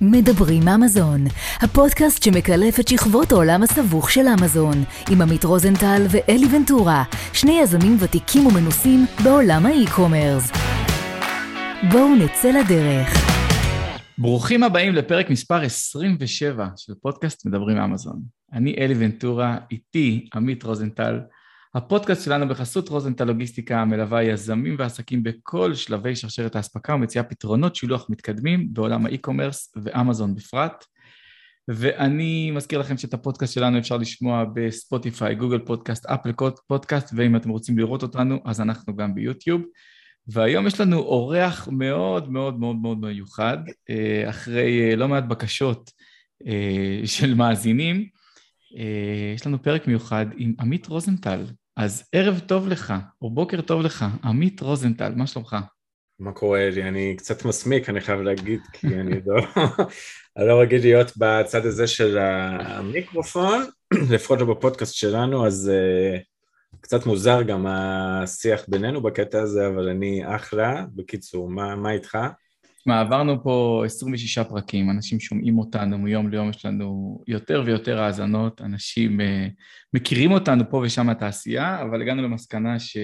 מדברים אמזון, הפודקאסט שמקלף את שכבות העולם הסבוך של אמזון, עם עמית רוזנטל ואלי ונטורה, שני יזמים ותיקים ומנוסים בעולם ה e-commerce. בואו נצא לדרך. ברוכים הבאים לפרק מספר 27 של פודקאסט מדברים אמזון. אני אלי ונטורה, איתי עמית רוזנטל. הפודקאסט שלנו בחסות רוזנטל לוגיסטיקה מלווה יזמים ועסקים בכל שלבי שרשרת האספקה ומציעה פתרונות שילוח מתקדמים בעולם ה e-commerce ואמזון בפרט. ואני מזכיר לכם שאת הפודקאסט שלנו אפשר לשמוע בספוטיפיי, גוגל פודקאסט, אפל פודקאסט, ואם אתם רוצים לראות אותנו אז אנחנו גם ביוטיוב. והיום יש לנו אורח מאוד מאוד מאוד מאוד מיוחד, אה, אחרי אה, לא מעט בקשות אה, של מאזינים. יש לנו פרק מיוחד עם עמית רוזנטל, אז ערב טוב לך, או בוקר טוב לך, עמית רוזנטל, מה שלומך? מה קורה לי? אני קצת מסמיק, אני חייב להגיד, כי אני לא, לא רגיל להיות בצד הזה של המיקרופון, לפחות לא בפודקאסט שלנו, אז uh, קצת מוזר גם השיח בינינו בקטע הזה, אבל אני אחלה. בקיצור, מה, מה איתך? תשמע, עברנו פה 26 פרקים, אנשים שומעים אותנו מיום ליום, יש לנו יותר ויותר האזנות, אנשים uh, מכירים אותנו פה ושם התעשייה, אבל הגענו למסקנה ש...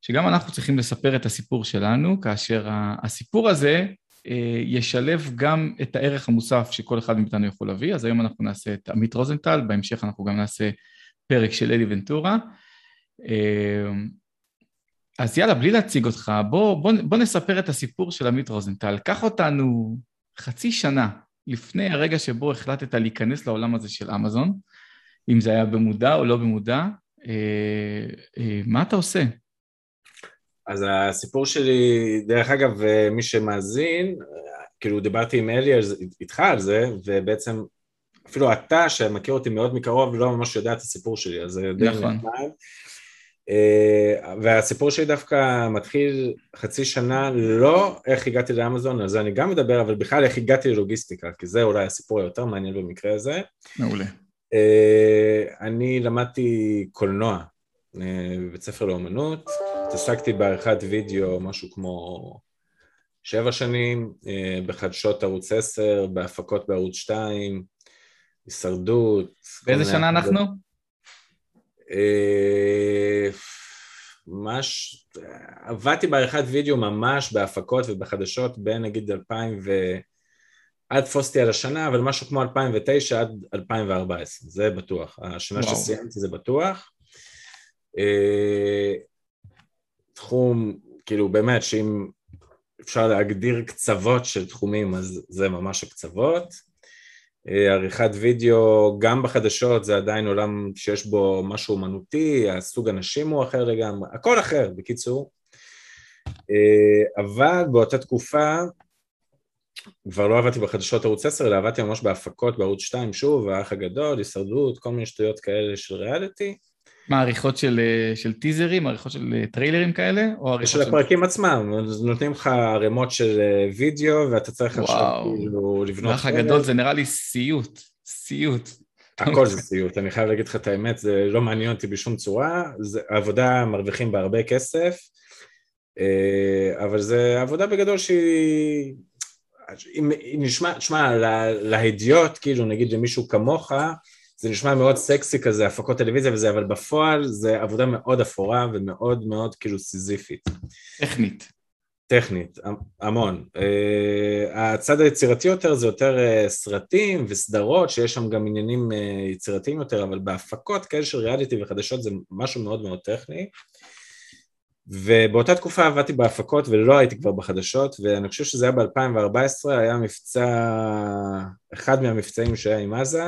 שגם אנחנו צריכים לספר את הסיפור שלנו, כאשר הסיפור הזה uh, ישלב גם את הערך המוסף שכל אחד מאיתנו יכול להביא, אז היום אנחנו נעשה את עמית רוזנטל, בהמשך אנחנו גם נעשה פרק של אלי ונטורה. אז יאללה, בלי להציג אותך, בוא, בוא, בוא נספר את הסיפור של עמית רוזנטל. קח אותנו חצי שנה לפני הרגע שבו החלטת להיכנס לעולם הזה של אמזון, אם זה היה במודע או לא במודע, אה, אה, מה אתה עושה? אז הסיפור שלי, דרך אגב, אה, מי שמאזין, כאילו דיברתי עם אלי איתך על זה, ובעצם אפילו אתה, שמכיר אותי מאוד מקרוב, לא ממש יודע את הסיפור שלי, אז זה די נכון. נחמד. אה, והסיפור שלי דווקא מתחיל חצי שנה לא איך הגעתי לאמזון, על זה אני גם מדבר, אבל בכלל איך הגעתי ללוגיסטיקה, כי זה אולי הסיפור היותר מעניין במקרה הזה. מעולה. אה, אני למדתי קולנוע אה, בבית ספר לאומנות, התעסקתי בעריכת וידאו משהו כמו שבע שנים, בחדשות ערוץ 10, בהפקות בערוץ 2, הישרדות. באיזה שנה אנחנו? ממש, עבדתי בעריכת וידאו ממש בהפקות ובחדשות בין נגיד 2000 ו... אל תפוס אותי על השנה, אבל משהו כמו 2009 עד 2014, זה בטוח. השנה וואו. שסיימתי זה בטוח. תחום, כאילו באמת, שאם אפשר להגדיר קצוות של תחומים, אז זה ממש הקצוות. אה, עריכת וידאו, גם בחדשות זה עדיין עולם שיש בו משהו אומנותי, הסוג אנשים הוא אחר לגמרי, הכל אחר בקיצור. אה, אבל באותה תקופה כבר לא עבדתי בחדשות ערוץ 10, אלא עבדתי ממש בהפקות בערוץ 2, שוב, האח הגדול, הישרדות, כל מיני שטויות כאלה של ריאליטי. מה, עריכות של, אה, של טיזרים, עריכות של אה, טריילרים כאלה? או עריכות של הפרקים עצמם, נותנים לך ערימות של אה, וידאו ואתה צריך עכשיו כאילו לבנות... האח הגדול זה נראה לי סיוט, סיוט. הכל זה סיוט, אני חייב להגיד לך את האמת, זה לא מעניין אותי בשום צורה, זה עבודה מרוויחים בהרבה כסף, אבל זה עבודה בגדול שהיא... אם נשמע, תשמע, להדיוט, כאילו נגיד למישהו כמוך, זה נשמע מאוד סקסי כזה, הפקות טלוויזיה וזה, אבל בפועל זה עבודה מאוד אפורה ומאוד מאוד כאילו סיזיפית. טכנית. טכנית, המון. אה, הצד היצירתי יותר זה יותר אה, סרטים וסדרות, שיש שם גם עניינים אה, יצירתיים יותר, אבל בהפקות כאלה של ריאליטי וחדשות זה משהו מאוד מאוד טכני. ובאותה תקופה עבדתי בהפקות ולא הייתי כבר בחדשות, ואני חושב שזה היה ב-2014, היה מבצע, אחד מהמבצעים שהיה עם עזה,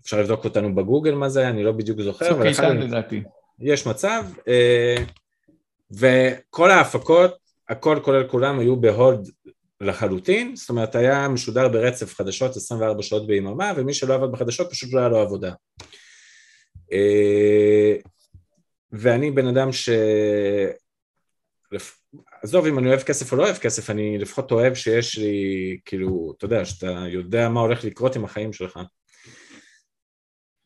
אפשר לבדוק אותנו בגוגל מה זה היה, אני לא בדיוק זוכר. צוק איתן לדעתי. יש מצב, אה, וכל ההפקות, הכל כולל כולם היו בהוד לחלוטין, זאת אומרת היה משודר ברצף חדשות 24 שעות ביממה, ומי שלא עבד בחדשות פשוט לא היה לו עבודה. אה, ואני בן אדם ש... עזוב אם אני אוהב כסף או לא אוהב כסף, אני לפחות אוהב שיש לי, כאילו, אתה יודע, שאתה יודע מה הולך לקרות עם החיים שלך.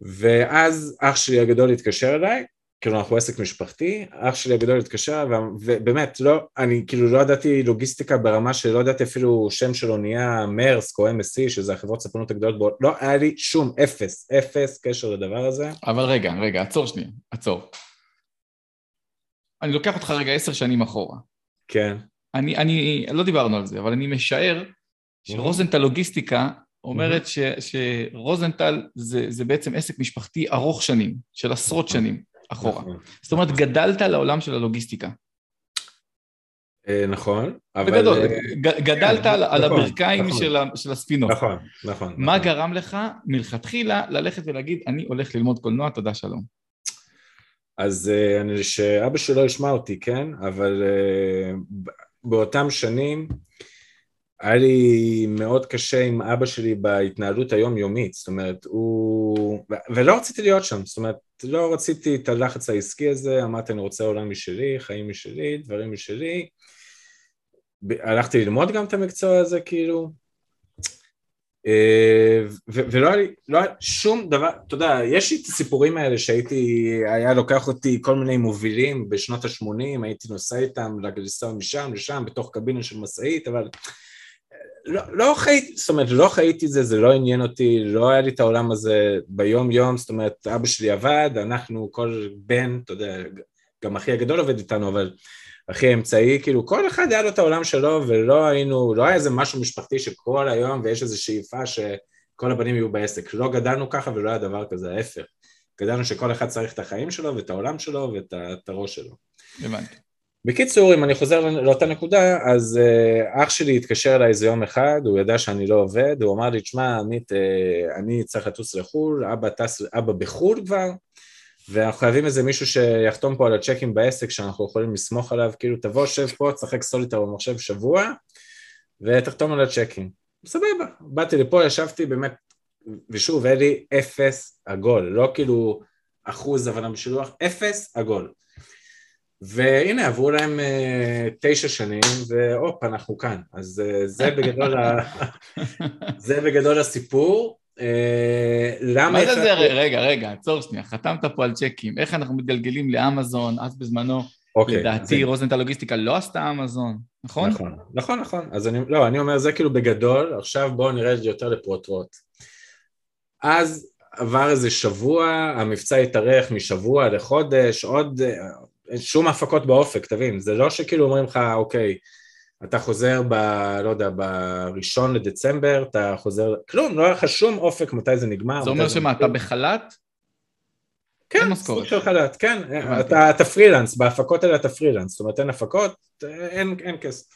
ואז אח שלי הגדול התקשר אליי, כאילו אנחנו עסק משפחתי, אח שלי הגדול התקשר, ובאמת, לא, אני כאילו לא ידעתי לוגיסטיקה ברמה שלא ידעתי אפילו שם של אונייה מרסק או MSC, שזה החברות ספנות הגדולות בעולם, לא היה לי שום אפס, אפס קשר לדבר הזה. אבל רגע, רגע, עצור שנייה, עצור. אני לוקח אותך רגע עשר שנים אחורה. כן. אני, אני, לא דיברנו על זה, אבל אני משער שרוזנטל לוגיסטיקה אומרת ש, שרוזנטל זה, זה בעצם עסק משפחתי ארוך שנים, של עשרות שנים אחורה. נכון. זאת אומרת, גדלת לעולם של הלוגיסטיקה. אה, נכון, אבל... בגדול, אה, גדלת כן, על נכון, הברכיים נכון. של הספינות. נכון, נכון. מה גרם לך מלכתחילה ללכת ולהגיד, אני הולך ללמוד קולנוע, תודה שלום. אז אה, אני, שאבא שלו ישמע אותי, כן? אבל באותם שנים היה לי מאוד קשה עם אבא שלי בהתנהלות היומיומית, זאת אומרת, הוא... ולא רציתי להיות שם, זאת אומרת, לא רציתי את הלחץ העסקי הזה, אמרתי אני רוצה עולם משלי, חיים משלי, דברים משלי. הלכתי ללמוד גם את המקצוע הזה, כאילו, אה, ולא היה לי, לא היה שום דבר, אתה יודע, יש לי את הסיפורים האלה שהייתי, היה לוקח אותי כל מיני מובילים בשנות ה-80, הייתי נוסע איתם לנסוע משם לשם בתוך קבינה של משאית, אבל לא, לא חייתי, זאת אומרת, לא חייתי את זה, זה לא עניין אותי, לא היה לי את העולם הזה ביום יום, זאת אומרת, אבא שלי עבד, אנחנו, כל בן, אתה יודע, גם אחי הגדול עובד איתנו, אבל הכי אמצעי, כאילו כל אחד היה לו את העולם שלו ולא היינו, לא היה איזה משהו משפחתי שכל היום ויש איזו שאיפה שכל הבנים יהיו בעסק, לא גדלנו ככה ולא היה דבר כזה, ההפך, גדלנו שכל אחד צריך את החיים שלו ואת העולם שלו ואת הראש שלו. הבנתי. בקיצור, אם אני חוזר לאותה נקודה, אז uh, אח שלי התקשר אליי איזה יום אחד, הוא ידע שאני לא עובד, הוא אמר לי, תשמע, עמית, uh, אני צריך לטוס לחו"ל, אבא, טס, אבא בחו"ל כבר, ואנחנו חייבים איזה מישהו שיחתום פה על הצ'קים בעסק שאנחנו יכולים לסמוך עליו, כאילו תבוא, שב פה, תשחק סוליטר במחשב שבוע ותחתום על הצ'קים. סבבה, באתי לפה, ישבתי באמת, ושוב, היה לי אפס עגול, לא כאילו אחוז הבנה בשילוח, אפס עגול. והנה עברו להם uh, תשע שנים והופ אנחנו כאן אז uh, זה בגדול ה... זה בגדול הסיפור אה, למה... מה זה זה? רגע, רגע, עצור שנייה, חתמת פה על צ'קים, איך אנחנו מתגלגלים לאמזון, אז בזמנו, אוקיי, לדעתי רוזנטל לוגיסטיקה לא עשתה אמזון, נכון? נכון, נכון, נכון, אז אני, לא, אני אומר זה כאילו בגדול, עכשיו בואו נראה את זה יותר לפרוטרוט. אז עבר איזה שבוע, המבצע התארך משבוע לחודש, עוד, אה, שום הפקות באופק, תבין, זה לא שכאילו אומרים לך, אוקיי, אתה חוזר ב... לא יודע, בראשון לדצמבר, אתה חוזר... כלום, לא היה לך שום אופק מתי זה נגמר. זה אומר שמה, אתה בחל"ת? כן, סוג של חל"ת, כן, אתה, אתה פרילנס, בהפקות האלה אתה פרילנס, זאת אומרת אין הפקות, אין, אין כסף.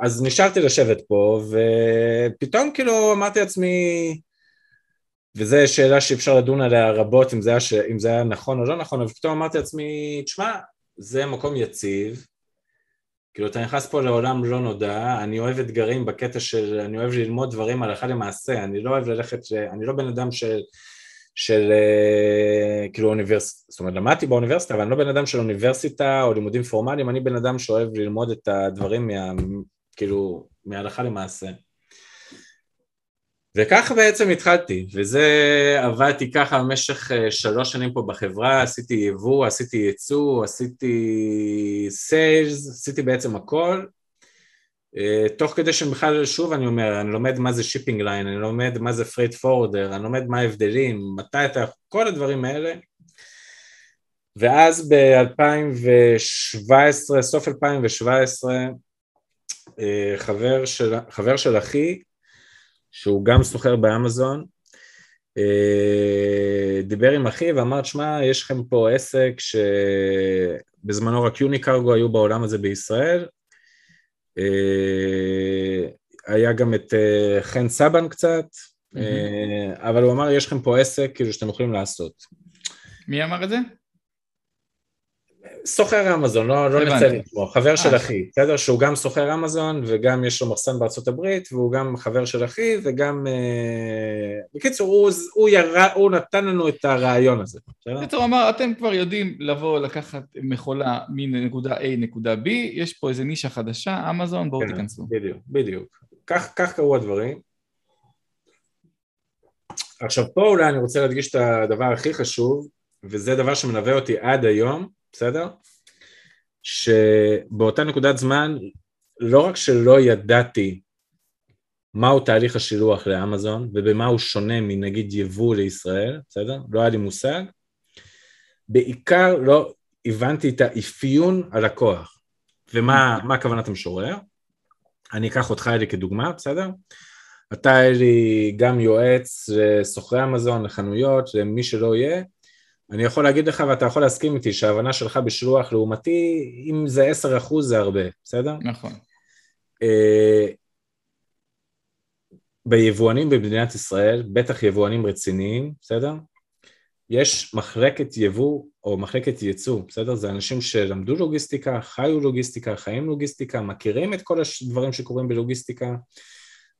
אז נשארתי לשבת פה, ופתאום כאילו אמרתי לעצמי, וזו שאלה שאפשר לדון עליה רבות אם זה, היה, אם זה היה נכון או לא נכון, אבל פתאום אמרתי לעצמי, תשמע, זה מקום יציב, כאילו אתה נכנס פה לעולם לא נודע, אני אוהב אתגרים בקטע של, אני אוהב ללמוד דברים הלכה למעשה, אני לא אוהב ללכת, אני לא בן אדם של, של אה, כאילו אוניברסיטה, זאת אומרת למדתי באוניברסיטה, אבל אני לא בן אדם של אוניברסיטה או לימודים פורמליים, אני בן אדם שאוהב ללמוד את הדברים מה, כאילו מהלכה למעשה. וככה בעצם התחלתי, וזה עבדתי ככה במשך אה, שלוש שנים פה בחברה, עשיתי יבוא, עשיתי ייצוא, עשיתי סיילס, עשיתי בעצם הכל, אה, תוך כדי שבכלל, שוב אני אומר, אני לומד מה זה shipping line, אני לומד מה זה freight forwarder, אני לומד מה ההבדלים, מתי אתה, כל הדברים האלה, ואז ב-2017, סוף 2017, אה, חבר של, חבר של אחי, שהוא גם סוחר באמזון, אה, דיבר עם אחי ואמר, שמע, יש לכם פה עסק שבזמנו רק Unicargo היו בעולם הזה בישראל, אה, היה גם את אה, חן סבן קצת, mm-hmm. אבל הוא אמר, יש לכם פה עסק כאילו שאתם יכולים לעשות. מי אמר את זה? סוחר אמזון, לא, לא לי כמו, חבר של אה. אחי, בסדר? שהוא גם סוחר אמזון וגם יש לו מחסן בארצות הברית והוא גם חבר של אחי וגם... אה, בקיצור, הוא, הוא, ירה, הוא נתן לנו את הרעיון הזה? בקיצור, אמר, אתם כבר יודעים לבוא לקחת מכולה מנקודה A לנקודה B, יש פה איזה נישה חדשה, אמזון, בואו כן, תיכנסו. בדיוק, בדיוק. כך, כך קרו הדברים. עכשיו פה אולי אני רוצה להדגיש את הדבר הכי חשוב, וזה דבר שמלווה אותי עד היום, בסדר? שבאותה נקודת זמן, לא רק שלא ידעתי מהו תהליך השילוח לאמזון ובמה הוא שונה מנגיד יבוא לישראל, בסדר? לא היה לי מושג. בעיקר לא הבנתי את האפיון הלקוח. ומה כוונת המשורר? אני אקח אותך אלי כדוגמה, בסדר? אתה אלי גם יועץ לסוחרי המזון, לחנויות, למי שלא יהיה. אני יכול להגיד לך ואתה יכול להסכים איתי שההבנה שלך בשלוח לעומתי, אם זה 10% זה הרבה, בסדר? נכון. אה, ביבואנים במדינת ישראל, בטח יבואנים רציניים, בסדר? יש מחלקת יבוא או מחלקת ייצוא, בסדר? זה אנשים שלמדו לוגיסטיקה, חיו לוגיסטיקה, חיים לוגיסטיקה, מכירים את כל הדברים שקורים בלוגיסטיקה.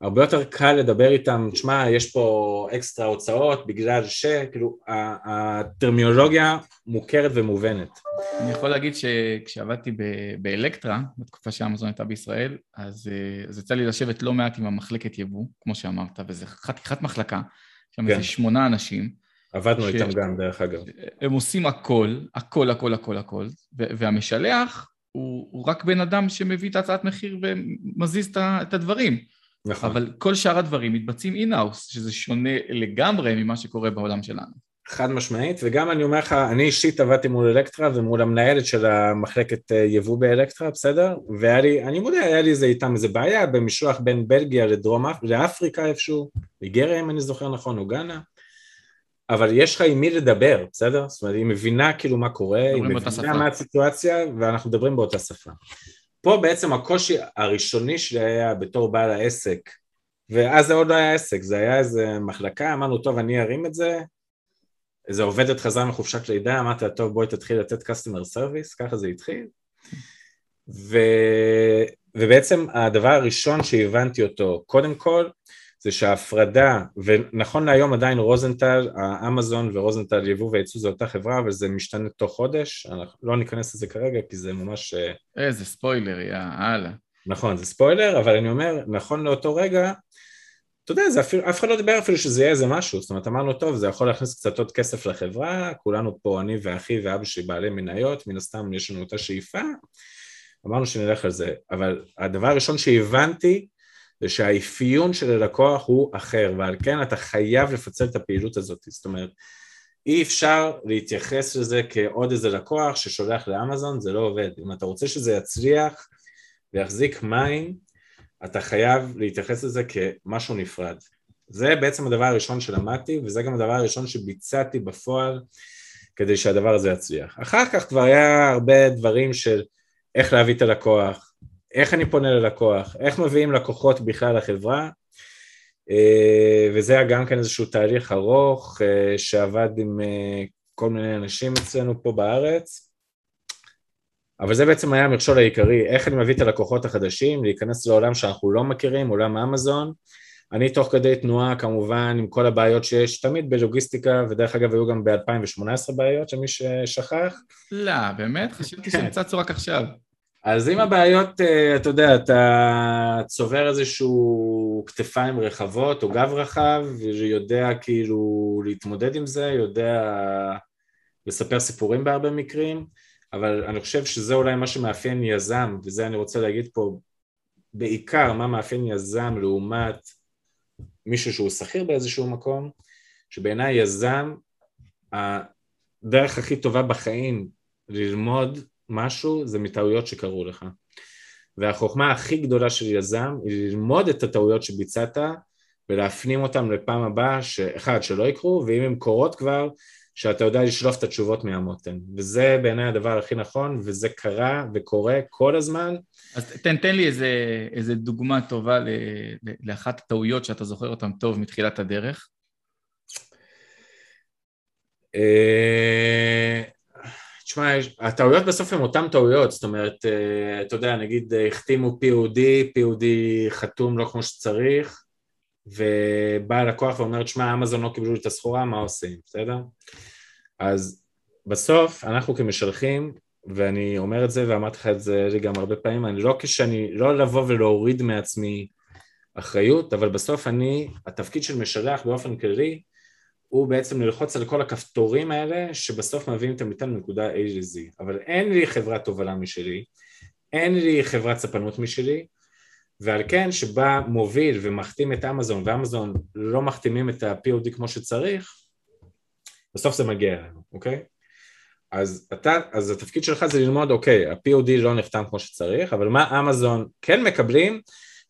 הרבה יותר קל לדבר איתם, תשמע, יש פה אקסטרה הוצאות בגלל ש... כאילו, הטרמיולוגיה מוכרת ומובנת. אני יכול להגיד שכשעבדתי באלקטרה, בתקופה שאמזון הייתה בישראל, אז, אה, אז יצא לי לשבת לא מעט עם המחלקת יבוא, כמו שאמרת, וזה חתיכת מחלקה, שם איזה כן. שמונה אנשים. עבדנו ש... איתם גם, דרך אגב. הם עושים הכל, הכל, הכל, הכל, הכל, והמשלח הוא, הוא רק בן אדם שמביא את הצעת מחיר ומזיז את הדברים. נכון. אבל כל שאר הדברים מתבצעים אינאוס, שזה שונה לגמרי ממה שקורה בעולם שלנו. חד משמעית, וגם אני אומר לך, אני אישית עבדתי מול אלקטרה ומול המנהלת של המחלקת אה, יבוא באלקטרה, בסדר? והיה לי, אני מודה, היה לי איזה איתם איזה בעיה במשלוח בין בלגיה לדרום לאפריקה איפשהו, ניגריה אם אני זוכר נכון, או גאנה. אבל יש לך עם מי לדבר, בסדר? זאת אומרת, היא מבינה כאילו מה קורה, היא מבינה מה הסיטואציה, ואנחנו מדברים באותה שפה. פה בעצם הקושי הראשוני שלי היה בתור בעל העסק, ואז זה עוד לא היה עסק, זה היה איזה מחלקה, אמרנו, טוב, אני ארים את זה, איזה עובדת חזרה מחופשת לידה, אמרתי לה, טוב, בואי תתחיל לתת customer service, ככה זה התחיל. ו... ובעצם הדבר הראשון שהבנתי אותו, קודם כל, זה שההפרדה, ונכון להיום עדיין רוזנטל, האמזון ורוזנטל יבוא וייצוא זה אותה חברה, אבל זה משתנה תוך חודש, אנחנו לא ניכנס לזה כרגע כי זה ממש... אה, איזה ספוילר, יא, הלאה. נכון, זה ספוילר, אבל אני אומר, נכון לאותו רגע, אתה יודע, זה אפילו, אף אחד לא דיבר אפילו שזה יהיה איזה משהו, זאת אומרת, אמרנו, טוב, זה יכול להכניס קצת עוד כסף לחברה, כולנו פה, אני ואחי ואבא שלי בעלי מניות, מן הסתם יש לנו אותה שאיפה, אמרנו שנלך על זה, אבל הדבר הראשון שהבנתי, זה שהאפיון של הלקוח הוא אחר, ועל כן אתה חייב לפצל את הפעילות הזאת, זאת אומרת, אי אפשר להתייחס לזה כעוד איזה לקוח ששולח לאמזון, זה לא עובד. אם אתה רוצה שזה יצליח ויחזיק מים, אתה חייב להתייחס לזה כמשהו נפרד. זה בעצם הדבר הראשון שלמדתי, וזה גם הדבר הראשון שביצעתי בפועל כדי שהדבר הזה יצליח. אחר כך כבר היה הרבה דברים של איך להביא את הלקוח, איך אני פונה ללקוח, איך מביאים לקוחות בכלל לחברה, אה, וזה היה גם כן איזשהו תהליך ארוך אה, שעבד עם אה, כל מיני אנשים אצלנו פה בארץ, אבל זה בעצם היה המכשול העיקרי, איך אני מביא את הלקוחות החדשים, להיכנס לעולם שאנחנו לא מכירים, עולם אמזון. אני תוך כדי תנועה כמובן עם כל הבעיות שיש תמיד בלוגיסטיקה, ודרך אגב היו גם ב-2018 בעיות שמי ששכח. לא, באמת? חשבתי שהם צצו רק עכשיו. אז אם הבעיות, אה, אתה יודע, אתה צובר איזשהו כתפיים רחבות או גב רחב, ויודע כאילו להתמודד עם זה, יודע לספר סיפורים בהרבה מקרים, אבל אני חושב שזה אולי מה שמאפיין יזם, וזה אני רוצה להגיד פה בעיקר מה מאפיין יזם לעומת מישהו שהוא שכיר באיזשהו מקום, שבעיניי יזם, הדרך הכי טובה בחיים ללמוד משהו זה מטעויות שקרו לך. והחוכמה הכי גדולה של יזם היא ללמוד את הטעויות שביצעת ולהפנים אותן לפעם הבאה, שאחד, שלא יקרו, ואם הן קורות כבר, שאתה יודע לשלוף את התשובות מהמותן. וזה בעיניי הדבר הכי נכון, וזה קרה וקורה כל הזמן. אז תן, תן לי איזה, איזה דוגמה טובה ל, לאחת הטעויות שאתה זוכר אותן טוב מתחילת הדרך. אה, תשמע, הטעויות בסוף הן אותן טעויות, זאת אומרת, אה, אתה יודע, נגיד אה, החתימו POD, POD חתום לא כמו שצריך, ובא הלקוח ואומר, תשמע, אמזון לא קיבלו את הסחורה, מה עושים, בסדר? אז בסוף, אנחנו כמשלחים, ואני אומר את זה, ואמרתי לך את זה גם הרבה פעמים, אני לא כשאני, לא לבוא ולהוריד מעצמי אחריות, אבל בסוף אני, התפקיד של משלח באופן כללי, הוא בעצם ללחוץ על כל הכפתורים האלה שבסוף מביאים את המטען לנקודה A ל-Z. אבל אין לי חברת תובלה משלי, אין לי חברת ספנות משלי, ועל כן שבא מוביל ומחתים את אמזון ואמזון לא מחתימים את ה-POD כמו שצריך, בסוף זה מגיע אלינו, אוקיי? אז אתה, אז התפקיד שלך זה ללמוד, אוקיי, ה-POD לא נחתם כמו שצריך, אבל מה אמזון כן מקבלים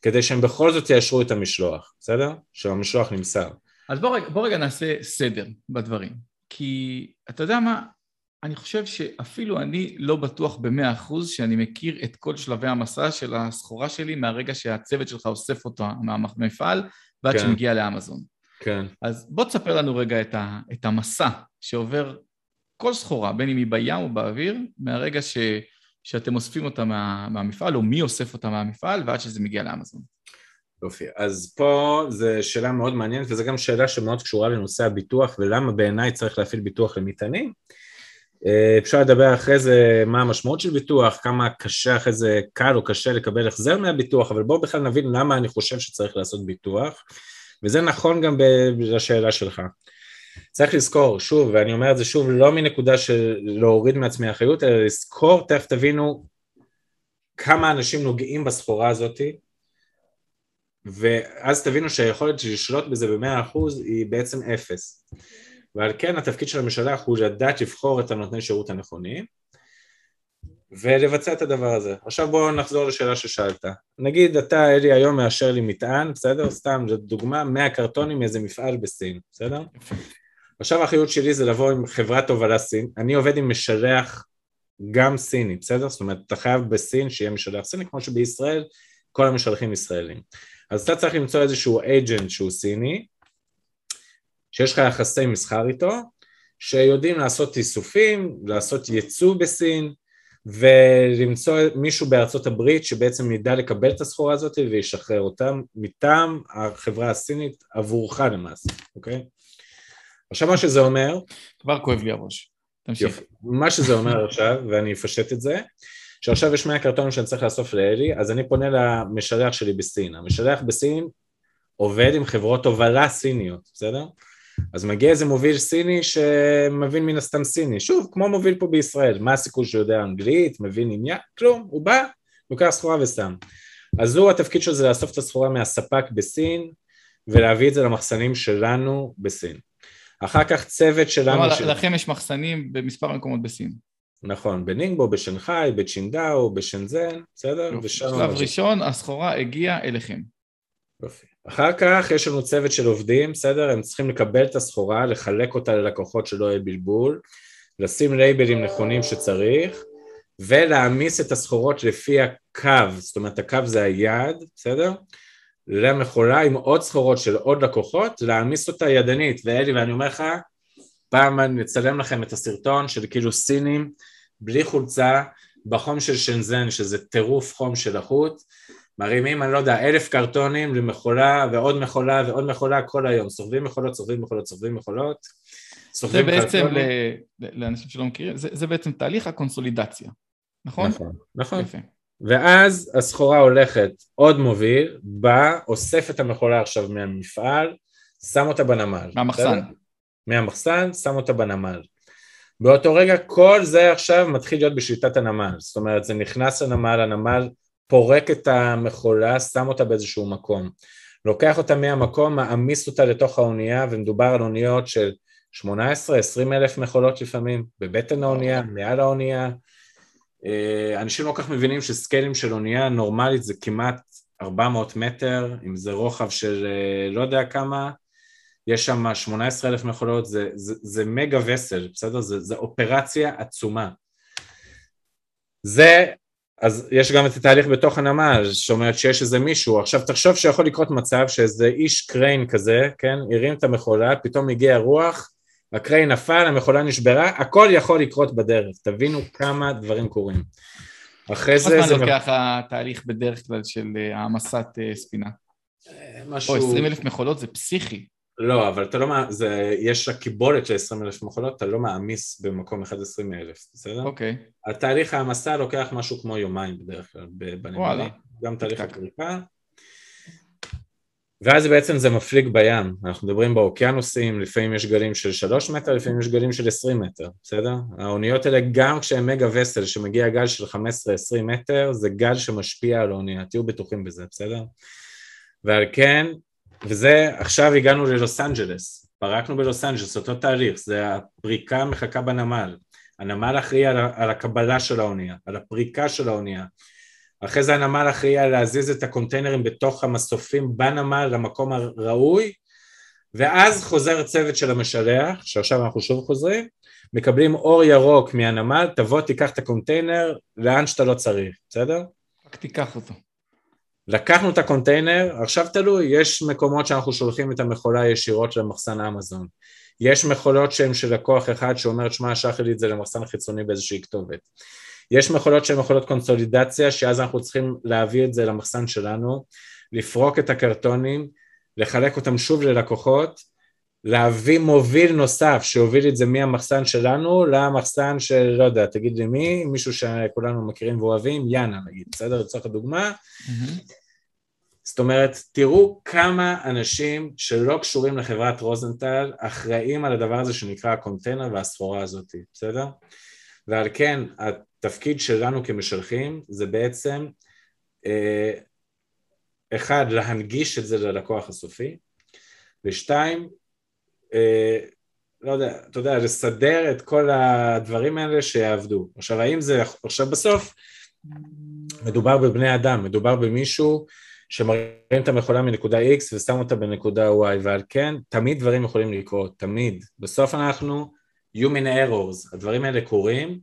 כדי שהם בכל זאת יאשרו את המשלוח, בסדר? שהמשלוח נמסר. אז בוא רגע, בוא רגע נעשה סדר בדברים. כי אתה יודע מה, אני חושב שאפילו אני לא בטוח במאה אחוז שאני מכיר את כל שלבי המסע של הסחורה שלי מהרגע שהצוות שלך אוסף אותה מהמפעל ועד כן. שמגיע לאמזון. כן. אז בוא תספר לנו רגע את, ה, את המסע שעובר כל סחורה, בין אם היא בים או באוויר, מהרגע ש, שאתם אוספים אותה מה, מהמפעל, או מי אוסף אותה מהמפעל, ועד שזה מגיע לאמזון. יופי, אז פה זו שאלה מאוד מעניינת, וזו גם שאלה שמאוד קשורה לנושא הביטוח, ולמה בעיניי צריך להפעיל ביטוח למטענים. אה, אפשר לדבר אחרי זה מה המשמעות של ביטוח, כמה קשה אחרי זה, קל או קשה לקבל החזר מהביטוח, אבל בואו בכלל נבין למה אני חושב שצריך לעשות ביטוח, וזה נכון גם לשאלה שלך. צריך לזכור, שוב, ואני אומר את זה שוב, לא מנקודה של להוריד מעצמי אחריות, אלא לזכור, תכף תבינו כמה אנשים נוגעים בסחורה הזאתי, ואז תבינו שהיכולת לשלוט בזה במאה אחוז היא בעצם אפס. ועל כן התפקיד של המשלח הוא לדעת לבחור את הנותני שירות הנכונים ולבצע את הדבר הזה. עכשיו בואו נחזור לשאלה ששאלת. נגיד אתה אלי היום מאשר לי מטען, בסדר? סתם דוגמה, 100 קרטונים מאיזה מפעל בסין, בסדר? עכשיו האחריות שלי זה לבוא עם חברת הובלה סין, אני עובד עם משלח גם סיני, בסדר? זאת אומרת, אתה חייב בסין שיהיה משלח סיני, כמו שבישראל כל המשלחים ישראלים. אז אתה צריך למצוא איזשהו אייג'נט שהוא סיני, שיש לך יחסי מסחר איתו, שיודעים לעשות איסופים, לעשות ייצוא בסין, ולמצוא מישהו בארצות הברית שבעצם ידע לקבל את הסחורה הזאת וישחרר אותם מטעם החברה הסינית עבורך למעשה, אוקיי? עכשיו מה שזה אומר... כבר כואב לי הראש, תמשיך. מה שזה אומר עכשיו, ואני אפשט את זה, שעכשיו יש 100 קרטונים שאני צריך לאסוף לאלי, אז אני פונה למשלח שלי בסין. המשלח בסין עובד עם חברות הובלה סיניות, בסדר? אז מגיע איזה מוביל סיני שמבין מן הסתם סיני, שוב, כמו מוביל פה בישראל, מה הסיכוי שהוא יודע אנגלית, מבין עניין, כלום, הוא בא, לוקח סחורה ושם. אז הוא, התפקיד שלו זה לאסוף את הסחורה מהספק בסין ולהביא את זה למחסנים שלנו בסין. אחר כך צוות שלנו... כלומר, של... לכם יש מחסנים במספר מקומות בסין. נכון, בנינגבו, בשנגחאי, בצ'ינדאו, בשנזן, בסדר? בשלב ראשון, הסחורה הגיעה אליכם. יופי. אחר כך יש לנו צוות של עובדים, בסדר? הם צריכים לקבל את הסחורה, לחלק אותה ללקוחות שלא יהיה בלבול, לשים לייבלים נכונים שצריך, ולהעמיס את הסחורות לפי הקו, זאת אומרת הקו זה היעד, בסדר? למכולה עם עוד סחורות של עוד לקוחות, להעמיס אותה ידנית, ואלי, ואני אומר לך, פעם אני אצלם לכם את הסרטון של כאילו סינים, בלי חולצה, בחום של שנזן, שזה טירוף חום של החוט, מרימים, אני לא יודע, אלף קרטונים למכולה ועוד מכולה ועוד מכולה כל היום, סוחבים מכולות, סוחבים מכולות, סוחבים מכולות, סוחבים קרטונים. זה בעצם, ל... לאנשים שלא מכירים, זה, זה בעצם תהליך הקונסולידציה, נכון? נכון, נכון. יפה. ואז הסחורה הולכת, עוד מוביל, בא, אוסף את המכולה עכשיו מהמפעל, שם אותה בנמל. מהמחסן. מהמחסן, שם אותה בנמל. באותו רגע כל זה עכשיו מתחיל להיות בשליטת הנמל, זאת אומרת זה נכנס לנמל, הנמל פורק את המכולה, שם אותה באיזשהו מקום. לוקח אותה מהמקום, מעמיס אותה לתוך האונייה, ומדובר על אוניות של 18-20 אלף מכולות לפעמים, בבטן האונייה, מעל האונייה. אה, אנשים לא כל כך מבינים שסקיילים של אונייה נורמלית זה כמעט 400 מטר, אם זה רוחב של אה, לא יודע כמה, יש שם 18 אלף מכולות, זה, זה, זה מגה וסל, בסדר? זה, זה אופרציה עצומה. זה אז יש גם את התהליך בתוך הנמל, זאת אומרת שיש איזה מישהו, עכשיו תחשוב שיכול לקרות מצב שאיזה איש קריין כזה, כן, הרים את המכולה, פתאום הגיע רוח, הקריין נפל, המכולה נשברה, הכל יכול לקרות בדרך, תבינו כמה דברים קורים. אחרי זה... כמה זמן לוקח התהליך בדרך כלל של אה, העמסת אה, ספינה? אה, משהו... או 20 אלף מכולות זה פסיכי. לא, אבל אתה לא, זה, יש לה קיבולת של 20 אלף מכולות, אתה לא מעמיס במקום אחד 20 אלף, בסדר? אוקיי. Okay. התהליך העמסה לוקח משהו כמו יומיים בדרך כלל בנמלים, גם תהליך הקריפה. ואז בעצם זה מפליג בים, אנחנו מדברים באוקיינוסים, לפעמים יש גלים של 3 מטר, לפעמים יש גלים של 20 מטר, בסדר? האוניות האלה גם כשהן מגה וסל, שמגיע גל של 15-20 מטר, זה גל שמשפיע על האונייה, תהיו בטוחים בזה, בסדר? ועל כן, וזה, עכשיו הגענו ללוס אנג'לס, פרקנו בלוס אנג'לס, אותו תהליך, זה הפריקה מחכה בנמל, הנמל אחראי על, על הקבלה של האונייה, על הפריקה של האונייה, אחרי זה הנמל אחראי על להזיז את הקונטיינרים בתוך המסופים בנמל למקום הראוי, ואז חוזר צוות של המשלח, שעכשיו אנחנו שוב חוזרים, מקבלים אור ירוק מהנמל, תבוא תיקח את הקונטיינר לאן שאתה לא צריך, בסדר? רק תיקח אותו. לקחנו את הקונטיינר, עכשיו תלוי, יש מקומות שאנחנו שולחים את המכולה ישירות למחסן אמזון. יש מכולות שהן של לקוח אחד שאומר, שמע, שלח לי את זה למחסן חיצוני באיזושהי כתובת. יש מכולות שהן מכולות קונסולידציה, שאז אנחנו צריכים להביא את זה למחסן שלנו, לפרוק את הקרטונים, לחלק אותם שוב ללקוחות, להביא מוביל נוסף שיוביל את זה מהמחסן שלנו למחסן של, לא יודע, תגיד לי מי, מישהו שכולנו מכירים ואוהבים, יאנה נגיד, בסדר? לצורך הדוגמה. Mm-hmm. זאת אומרת, תראו כמה אנשים שלא קשורים לחברת רוזנטל אחראים על הדבר הזה שנקרא הקונטיינר והסחורה הזאת, בסדר? ועל כן, התפקיד שלנו כמשלחים זה בעצם אה, אחד, להנגיש את זה ללקוח הסופי, ושתיים, לא יודע, אתה יודע, לסדר את כל הדברים האלה שיעבדו. עכשיו, האם זה, עכשיו בסוף, מדובר בבני אדם, מדובר במישהו שמרים את המכולה מנקודה X ושם אותה בנקודה Y, ועל כן, תמיד דברים יכולים לקרות, תמיד. בסוף אנחנו human errors, הדברים האלה קורים,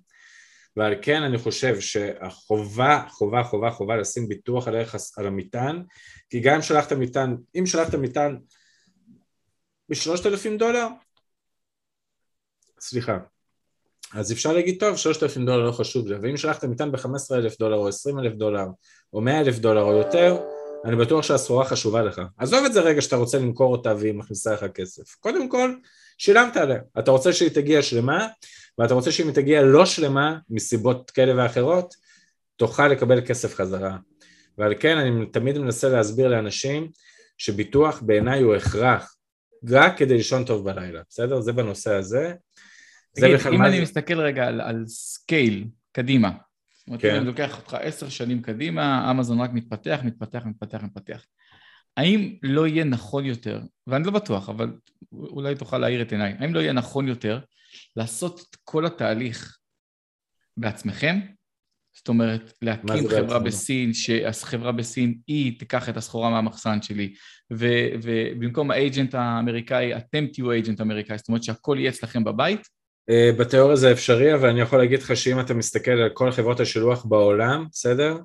ועל כן אני חושב שהחובה, חובה, חובה, חובה לשים ביטוח על ערך על המטען, כי גם אם שלחת מטען, אם שלחת מטען בשלושת אלפים דולר, סליחה, אז אפשר להגיד טוב, שלושת אלפים דולר לא חשוב לי, ואם שלחת מטען ב-15 אלף דולר או 20 אלף דולר או 100 אלף דולר או יותר, אני בטוח שהסחורה חשובה לך. עזוב את זה רגע שאתה רוצה למכור אותה והיא מכניסה לך כסף. קודם כל, שילמת עליה. אתה רוצה שהיא תגיע שלמה, ואתה רוצה שאם היא תגיע לא שלמה, מסיבות כאלה ואחרות, תוכל לקבל כסף חזרה. ועל כן אני תמיד מנסה להסביר לאנשים שביטוח בעיניי הוא הכרח, רק כדי לישון טוב בלילה, בסדר? זה בנושא הזה. תגיד, אם אני זה... מסתכל רגע על, על scale, קדימה, זאת אומרת, כן. אם אני לוקח אותך עשר שנים קדימה, אמזון רק מתפתח, מתפתח, מתפתח, מתפתח. האם לא יהיה נכון יותר, ואני לא בטוח, אבל אולי תוכל להאיר את עיניי, האם לא יהיה נכון יותר לעשות את כל התהליך בעצמכם? זאת אומרת, להקים חברה? בסין, שהחברה בסין היא תיקח את הסחורה מהמחסן שלי, ו, ובמקום האג'נט האמריקאי, אתם תהיו האג'נט האמריקאי, זאת אומרת שהכל יהיה אצלכם בבית? אה, בתיאוריה זה אפשרי, אבל אני יכול להגיד לך שאם אתה מסתכל על כל חברות השילוח בעולם, בסדר?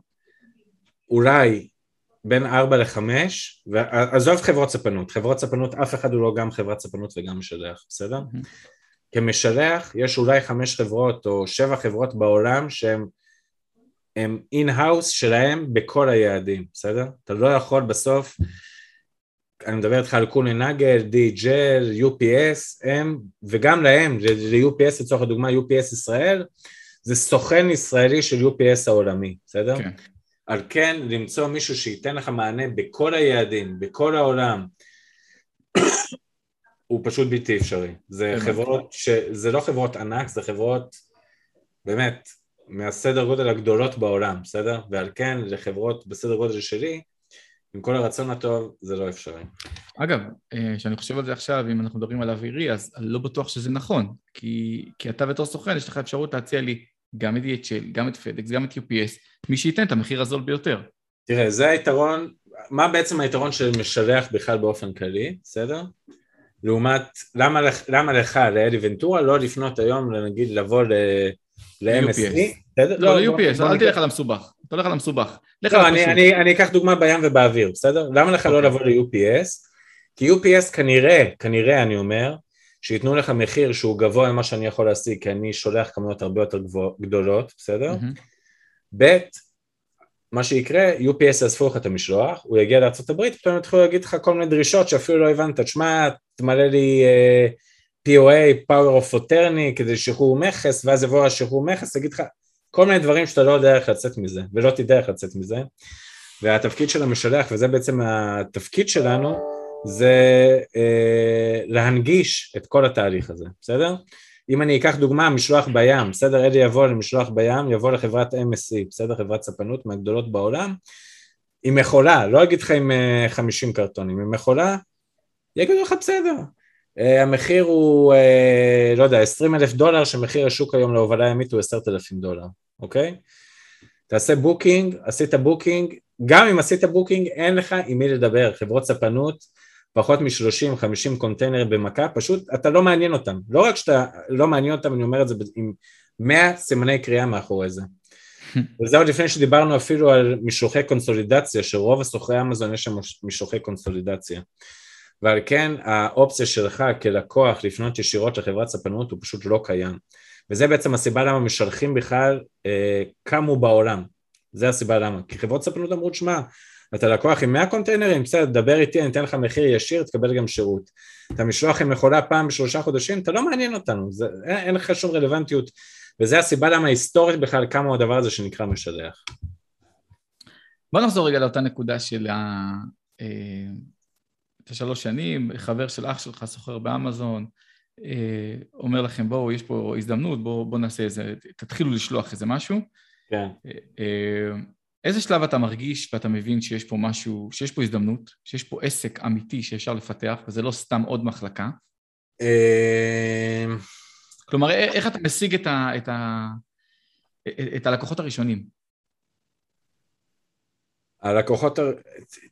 אולי בין 4 ל-5, ועזוב חברות ספנות, חברות ספנות, אף אחד הוא לא גם חברת ספנות וגם משלח, בסדר? Mm-hmm. כמשלח יש אולי חמש חברות או שבע חברות בעולם שהן הם in-house שלהם בכל היעדים, בסדר? אתה לא יכול בסוף, אני מדבר איתך על Kuehne+Nagel, DHL, UPS, הם, וגם להם, ל-UPS לצורך הדוגמה, UPS ישראל, זה סוכן ישראלי של UPS העולמי, בסדר? כן. על כן, למצוא מישהו שייתן לך מענה בכל היעדים, בכל העולם, הוא פשוט בלתי אפשרי. זה חברות, ש... זה לא חברות ענק, זה חברות באמת מהסדר גודל הגדולות בעולם, בסדר? ועל כן לחברות בסדר גודל שלי, עם כל הרצון הטוב, זה לא אפשרי. אגב, אה, כשאני חושב על זה עכשיו, אם אנחנו מדברים על אווירי, אז לא בטוח שזה נכון, כי, כי אתה בתור סוכן, יש לך אפשרות להציע לי גם את DHL, גם את FedEx, גם את UPS, מי שייתן את המחיר הזול ביותר. תראה, זה היתרון, מה בעצם היתרון של משלח בכלל באופן כללי, בסדר? לעומת, למה, למה לך, לאלי ונטורה, לא לפנות היום, נגיד, לבוא ל-MSC? לא, ל-UPS, אל תלך על המסובך, אתה הולך על המסובך. לא, אני אקח דוגמה בים ובאוויר, בסדר? למה לך לא אוקיי. לבוא ל-UPS? כי UPS כנראה, כנראה אני אומר, שייתנו לך מחיר שהוא גבוה ממה שאני יכול להשיג, כי אני שולח כמויות הרבה יותר גדולות, בסדר? ב', מה שיקרה, UPS יאספו לך את המשלוח, הוא יגיע לארה"ב, פתאום יתחילו להגיד לך כל מיני דרישות שאפילו לא הבנת, תשמע, תמלא לי uh, POA, Power of Attorney, כדי שחרור מכס, ואז יבוא השחרור מכס, יגיד לך כל מיני דברים שאתה לא יודע איך לצאת מזה, ולא תדע איך לצאת מזה, והתפקיד של המשלח, וזה בעצם התפקיד שלנו, זה אה, להנגיש את כל התהליך הזה, בסדר? אם אני אקח דוגמה, משלוח בים, בסדר? אלי יבוא למשלוח בים, יבוא לחברת MSC, בסדר? חברת ספנות מהגדולות בעולם, עם מכולה, לא אגיד לך עם 50 אה, קרטונים, עם מכולה, יגידו לך בסדר. Uh, המחיר הוא, uh, לא יודע, 20 אלף דולר, שמחיר השוק היום להובלה ימית הוא 10,000 דולר, אוקיי? תעשה booking, עשית booking, גם אם עשית בוקינג אין לך עם מי לדבר, חברות ספנות, פחות מ-30-50 קונטיינרים במכה, פשוט אתה לא מעניין אותם, לא רק שאתה לא מעניין אותם, אני אומר את זה עם 100 סימני קריאה מאחורי זה. וזה עוד לפני שדיברנו אפילו על משלוחי קונסולידציה, שרוב הסוחרי אמזון יש שם משלוחי קונסולידציה. ועל כן האופציה שלך כלקוח לפנות ישירות לחברת ספנות הוא פשוט לא קיים. וזה בעצם הסיבה למה משלחים בכלל אה, קמו בעולם. זה הסיבה למה. כי חברות ספנות אמרו, שמע, אתה לקוח עם 100 קונטיינרים, בסדר, דבר איתי, אני אתן לך מחיר ישיר, תקבל גם שירות. אתה משלוח עם מכולה פעם בשלושה חודשים, אתה לא מעניין אותנו, זה, אין, אין לך שום רלוונטיות, וזה הסיבה למה היסטורית בכלל קמה הדבר הזה שנקרא משלח. בוא נחזור רגע לאותה נקודה של ה... אה, את השלוש שנים, חבר של אח שלך סוחר באמזון, אה, אומר לכם בואו יש פה הזדמנות, בואו בוא נעשה איזה, תתחילו לשלוח איזה משהו. כן. אה, איזה שלב אתה מרגיש ואתה מבין שיש פה משהו, שיש פה הזדמנות, שיש פה עסק אמיתי שאפשר לפתח, וזה לא סתם עוד מחלקה? כלומר, איך אתה משיג את, ה, את, ה, את הלקוחות הראשונים? הלקוחות,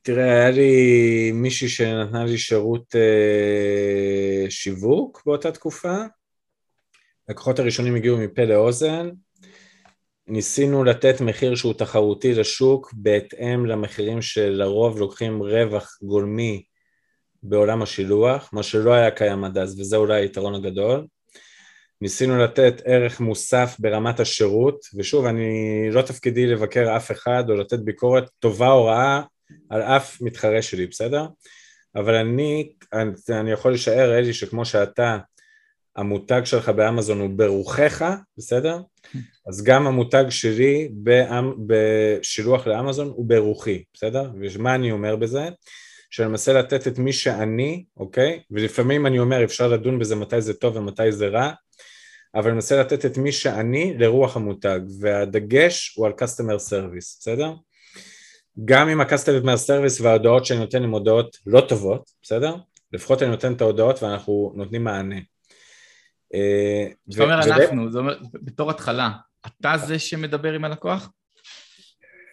תראה, היה לי מישהי שנתנה לי שירות אה, שיווק באותה תקופה. הלקוחות הראשונים הגיעו מפה לאוזן. ניסינו לתת מחיר שהוא תחרותי לשוק בהתאם למחירים שלרוב לוקחים רווח גולמי בעולם השילוח, מה שלא היה קיים עד אז, וזה אולי היתרון הגדול. ניסינו לתת ערך מוסף ברמת השירות, ושוב, אני לא תפקידי לבקר אף אחד או לתת ביקורת טובה או רעה על אף מתחרה שלי, בסדר? אבל אני, אני, יכול לשער, אלי, שכמו שאתה, המותג שלך באמזון הוא ברוחך, בסדר? אז גם המותג שלי באמ, בשילוח לאמזון הוא ברוחי, בסדר? ומה אני אומר בזה? שאני מנסה לתת את מי שאני, אוקיי? ולפעמים אני אומר, אפשר לדון בזה מתי זה טוב ומתי זה רע, אבל אני מנסה לתת את מי שאני לרוח המותג, והדגש הוא על customer service, בסדר? גם אם ה-customer service וההודעות שאני נותן הן הודעות לא טובות, בסדר? לפחות אני נותן את ההודעות ואנחנו נותנים מענה. אה, זאת אומרת אנחנו, זאת אומרת, בתור התחלה, אתה זה שמדבר עם הלקוח?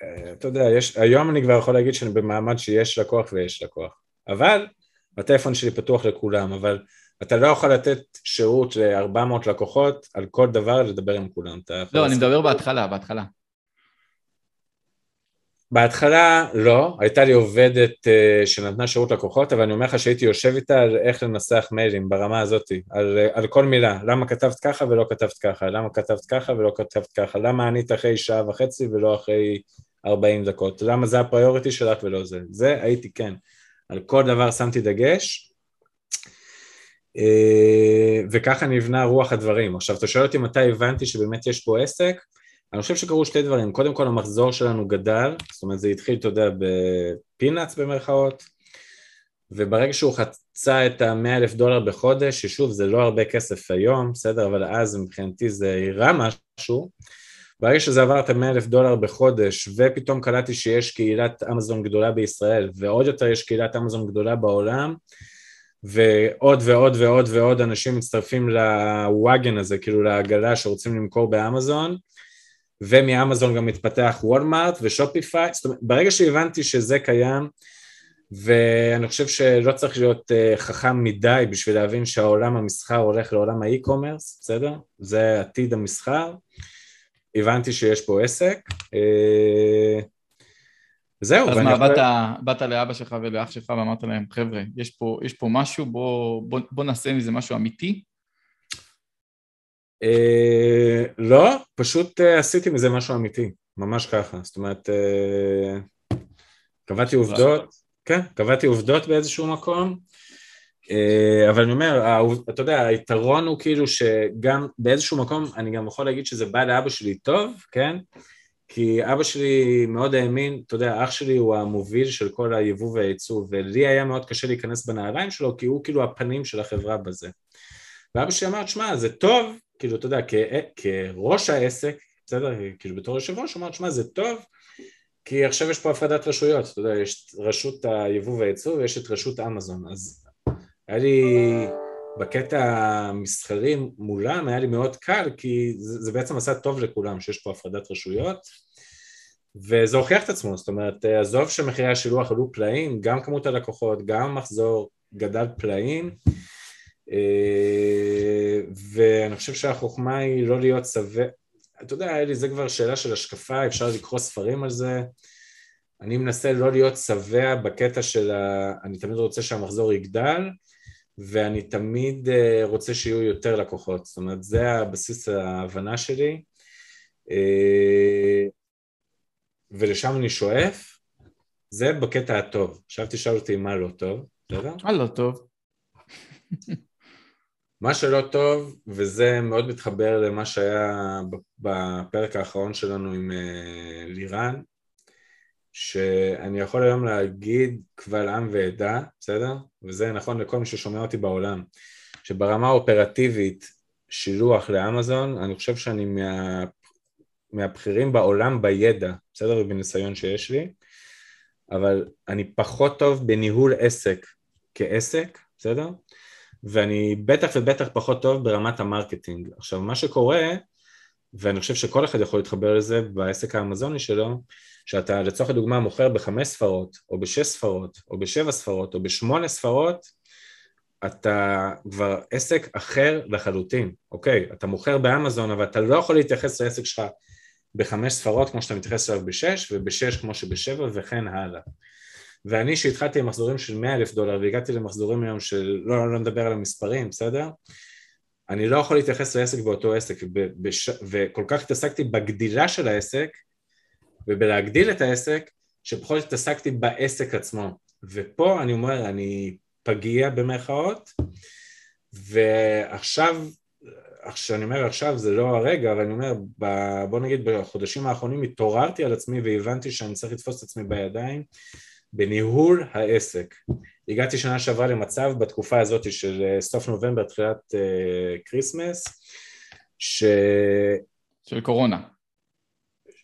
אה, אתה יודע, יש, היום אני כבר יכול להגיד שאני במעמד שיש לקוח ויש לקוח, אבל הטלפון שלי פתוח לכולם, אבל אתה לא יכול לתת שירות ל-400 לקוחות על כל דבר לדבר עם כולם. לא, אני מדבר בהתחלה, בהתחלה. בהתחלה לא, הייתה לי עובדת uh, שנתנה שירות לקוחות, אבל אני אומר לך שהייתי יושב איתה על איך לנסח מיילים ברמה הזאת, על, על כל מילה, למה כתבת ככה ולא כתבת ככה, למה כתבת ככה ולא כתבת ככה, למה ענית אחרי שעה וחצי ולא אחרי 40 דקות, למה זה הפריוריטי שלך ולא זה, זה הייתי כן, על כל דבר שמתי דגש, אה, וככה נבנה רוח הדברים. עכשיו, אתה שואל אותי מתי הבנתי שבאמת יש פה עסק? אני חושב שקרו שתי דברים. קודם כל, המחזור שלנו גדל, זאת אומרת, זה התחיל, אתה יודע, בפינאץ במרכאות, וברגע שהוא חצה את ה-100 אלף דולר בחודש, ששוב, זה לא הרבה כסף היום, בסדר, אבל אז מבחינתי זה הראה משהו, ברגע שזה עבר את ה-100 אלף דולר בחודש, ופתאום קלטתי שיש קהילת אמזון גדולה בישראל, ועוד יותר יש קהילת אמזון גדולה בעולם, ועוד ועוד ועוד ועוד אנשים מצטרפים לוואגן הזה, כאילו לעגלה שרוצים למכור באמזון, ומאמזון גם מתפתח וולמארט ושופיפיי, זאת אומרת, ברגע שהבנתי שזה קיים, ואני חושב שלא צריך להיות uh, חכם מדי בשביל להבין שהעולם המסחר הולך לעולם האי-קומרס, בסדר? זה עתיד המסחר. הבנתי שיש פה עסק. זהו. אז מה, באת, באת לאבא שלך ולאח שלך ואמרת להם, חבר'ה, יש פה, יש פה משהו, בוא, בוא, בוא נעשה מזה משהו אמיתי? אה, לא, פשוט אה, עשיתי מזה משהו אמיתי, ממש ככה. זאת אומרת, אה, קבעתי עובדות, כן, קבעתי עובדות באיזשהו מקום, אה, אבל אני אומר, אתה יודע, היתרון הוא כאילו שגם באיזשהו מקום, אני גם יכול להגיד שזה בא לאבא שלי טוב, כן? כי אבא שלי מאוד האמין, אתה יודע, אח שלי הוא המוביל של כל היבוא והייצוא, ולי היה מאוד קשה להיכנס בנעליים שלו, כי הוא כאילו הפנים של החברה בזה. ואבא שלי אמר, שמע, זה טוב, כאילו, אתה יודע, כראש העסק, בסדר? כאילו בתור יושב ראש, אמר, שמע, זה טוב, כי עכשיו יש פה הפרדת רשויות, אתה יודע, יש רשות היבוא והייצוא ויש את רשות אמזון, אז היה לי, בקטע המסחרי מולם היה לי מאוד קל, כי זה, זה בעצם עשה טוב לכולם שיש פה הפרדת רשויות, וזה הוכיח את עצמו, זאת אומרת, עזוב שמחירי השילוח עלו פלאים, גם כמות הלקוחות, גם המחזור גדל פלאים, ואני חושב שהחוכמה היא לא להיות שבע, אתה יודע, אלי, זה כבר שאלה של השקפה, אפשר לקרוא ספרים על זה. אני מנסה לא להיות שבע בקטע של ה... אני תמיד רוצה שהמחזור יגדל, ואני תמיד אה, רוצה שיהיו יותר לקוחות. זאת אומרת, זה הבסיס ההבנה שלי, אה, ולשם אני שואף. זה בקטע הטוב. עכשיו תשאל אותי מה לא טוב, בסדר? מה לא טוב? מה שלא טוב, וזה מאוד מתחבר למה שהיה בפרק האחרון שלנו עם אה, לירן, שאני יכול היום להגיד קבל עם ועדה, בסדר? וזה נכון לכל מי ששומע אותי בעולם, שברמה האופרטיבית שילוח לאמזון, אני חושב שאני מה, מהבכירים בעולם בידע, בסדר? ובניסיון שיש לי, אבל אני פחות טוב בניהול עסק כעסק, בסדר? ואני בטח ובטח פחות טוב ברמת ה marketing. עכשיו, מה שקורה, ואני חושב שכל אחד יכול להתחבר לזה בעסק האמזוני שלו, שאתה לצורך הדוגמה מוכר בחמש ספרות, או בשש ספרות, או בשבע ספרות, או בשמונה ספרות, אתה כבר עסק אחר לחלוטין, אוקיי? אתה מוכר באמזון, אבל אתה לא יכול להתייחס לעסק שלך בחמש ספרות כמו שאתה מתייחס אליו בשש, ובשש כמו שבשבע, וכן הלאה. ואני שהתחלתי עם מחזורים של 100 אלף דולר והגעתי למחזורים היום של, לא, לא נדבר על המספרים, בסדר? אני לא יכול להתייחס לעסק באותו עסק, ובש... וכל כך התעסקתי בגדילה של העסק ובלהגדיל את העסק, שפחות התעסקתי בעסק עצמו. ופה אני אומר, אני פגיע במרכאות, ועכשיו, כשאני אומר עכשיו זה לא הרגע, אבל אני אומר, בוא נגיד בחודשים האחרונים התעוררתי על עצמי והבנתי שאני צריך לתפוס את עצמי בידיים בניהול העסק. הגעתי שנה שעברה למצב בתקופה הזאת של אה, סוף נובמבר, תחילת Christmas, uh, ש... של קורונה.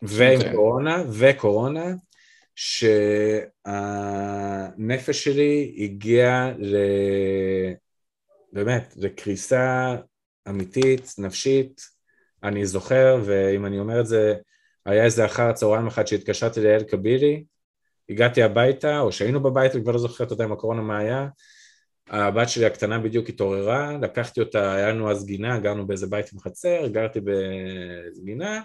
ועם okay. אוקיי. קורונה, וקורונה, שהנפש שלי הגיעה ל... באמת, לקריסה אמיתית, נפשית. אני זוכר, ואם אני אומר את זה, היה איזה אחר הצהריים אחד שהתקשרתי לאל קבילי, הגעתי הביתה, או שהיינו בבית, אני כבר לא זוכר, אתה יודע, עם הקורונה מה היה. הבת שלי הקטנה בדיוק התעוררה, לקחתי אותה, היה לנו אז גינה, גרנו באיזה בית עם חצר, גרתי בגינה,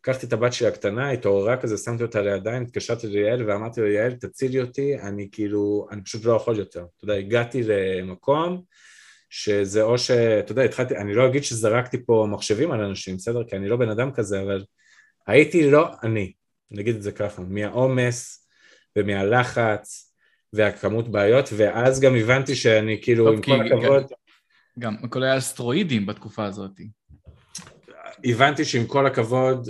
לקחתי את הבת שלי הקטנה, התעוררה כזה, שמתי אותה לידיים, התקשרתי ליעל ואמרתי לו, יעל, תצילי אותי, אני כאילו, אני פשוט לא יכול יותר. אתה יודע, הגעתי למקום שזה או ש... אתה יודע, התחלתי, אני לא אגיד שזרקתי פה מחשבים על אנשים, בסדר? כי אני לא בן אדם כזה, אבל הייתי לא אני, נגיד את זה ככה, מהעומס, ומהלחץ והכמות בעיות, ואז גם הבנתי שאני כאילו, עם כל הכבוד... גם הכל היה אסטרואידים בתקופה הזאת. הבנתי שעם כל הכבוד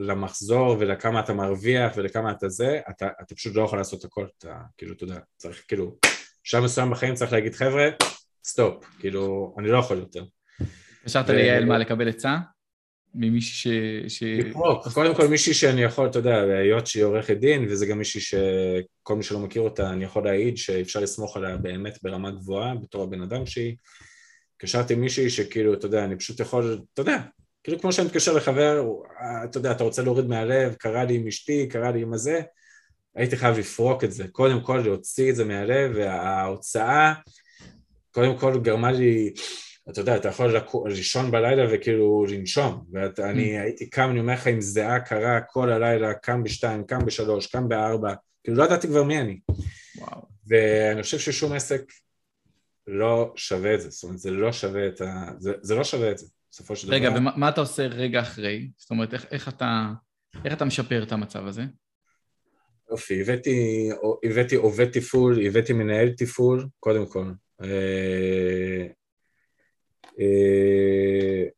למחזור ולכמה אתה מרוויח ולכמה אתה זה, אתה, אתה פשוט לא יכול לעשות הכל, אתה כאילו, אתה יודע, צריך כאילו, בשלב מסוים בחיים צריך להגיד, חבר'ה, סטופ, כאילו, אני לא יכול יותר. התקשרת ו... ליעל מה, לקבל עצה? ממישהי ש... ש... לקרוא, קודם כל מישהי שאני יכול, אתה יודע, היות שהיא עורכת דין, וזה גם מישהי שכל מי שלא מכיר אותה, אני יכול להעיד שאפשר לסמוך עליה באמת ברמה גבוהה, בתור הבן אדם שהיא. התקשרתי עם מישהי שכאילו, אתה יודע, אני פשוט יכול, אתה יודע, כאילו כמו שאני מתקשר לחבר, אתה יודע, אתה רוצה להוריד מהלב, קרה לי עם אשתי, קרה לי עם הזה, הייתי חייב לפרוק את זה, קודם כל להוציא את זה מהלב, וההוצאה, קודם כל גרמה לי... אתה יודע, אתה יכול לישון בלילה וכאילו לנשום, ואני mm. הייתי קם, אני אומר לך, עם זיעה קרה כל הלילה, קם בשתיים, קם בשלוש, קם בארבע, כאילו לא ידעתי כבר מי אני. וואו. ואני חושב ששום עסק לא שווה את זה, זאת אומרת, זה לא שווה את ה... זה, זה לא שווה את זה, בסופו של רגע, דבר. רגע, ומה אתה עושה רגע אחרי? זאת אומרת, איך, איך, אתה, איך אתה משפר את המצב הזה? יופי, הבאתי, הבאתי עובד תפעול, הבאתי מנהל תפעול, קודם כל. אה, אה,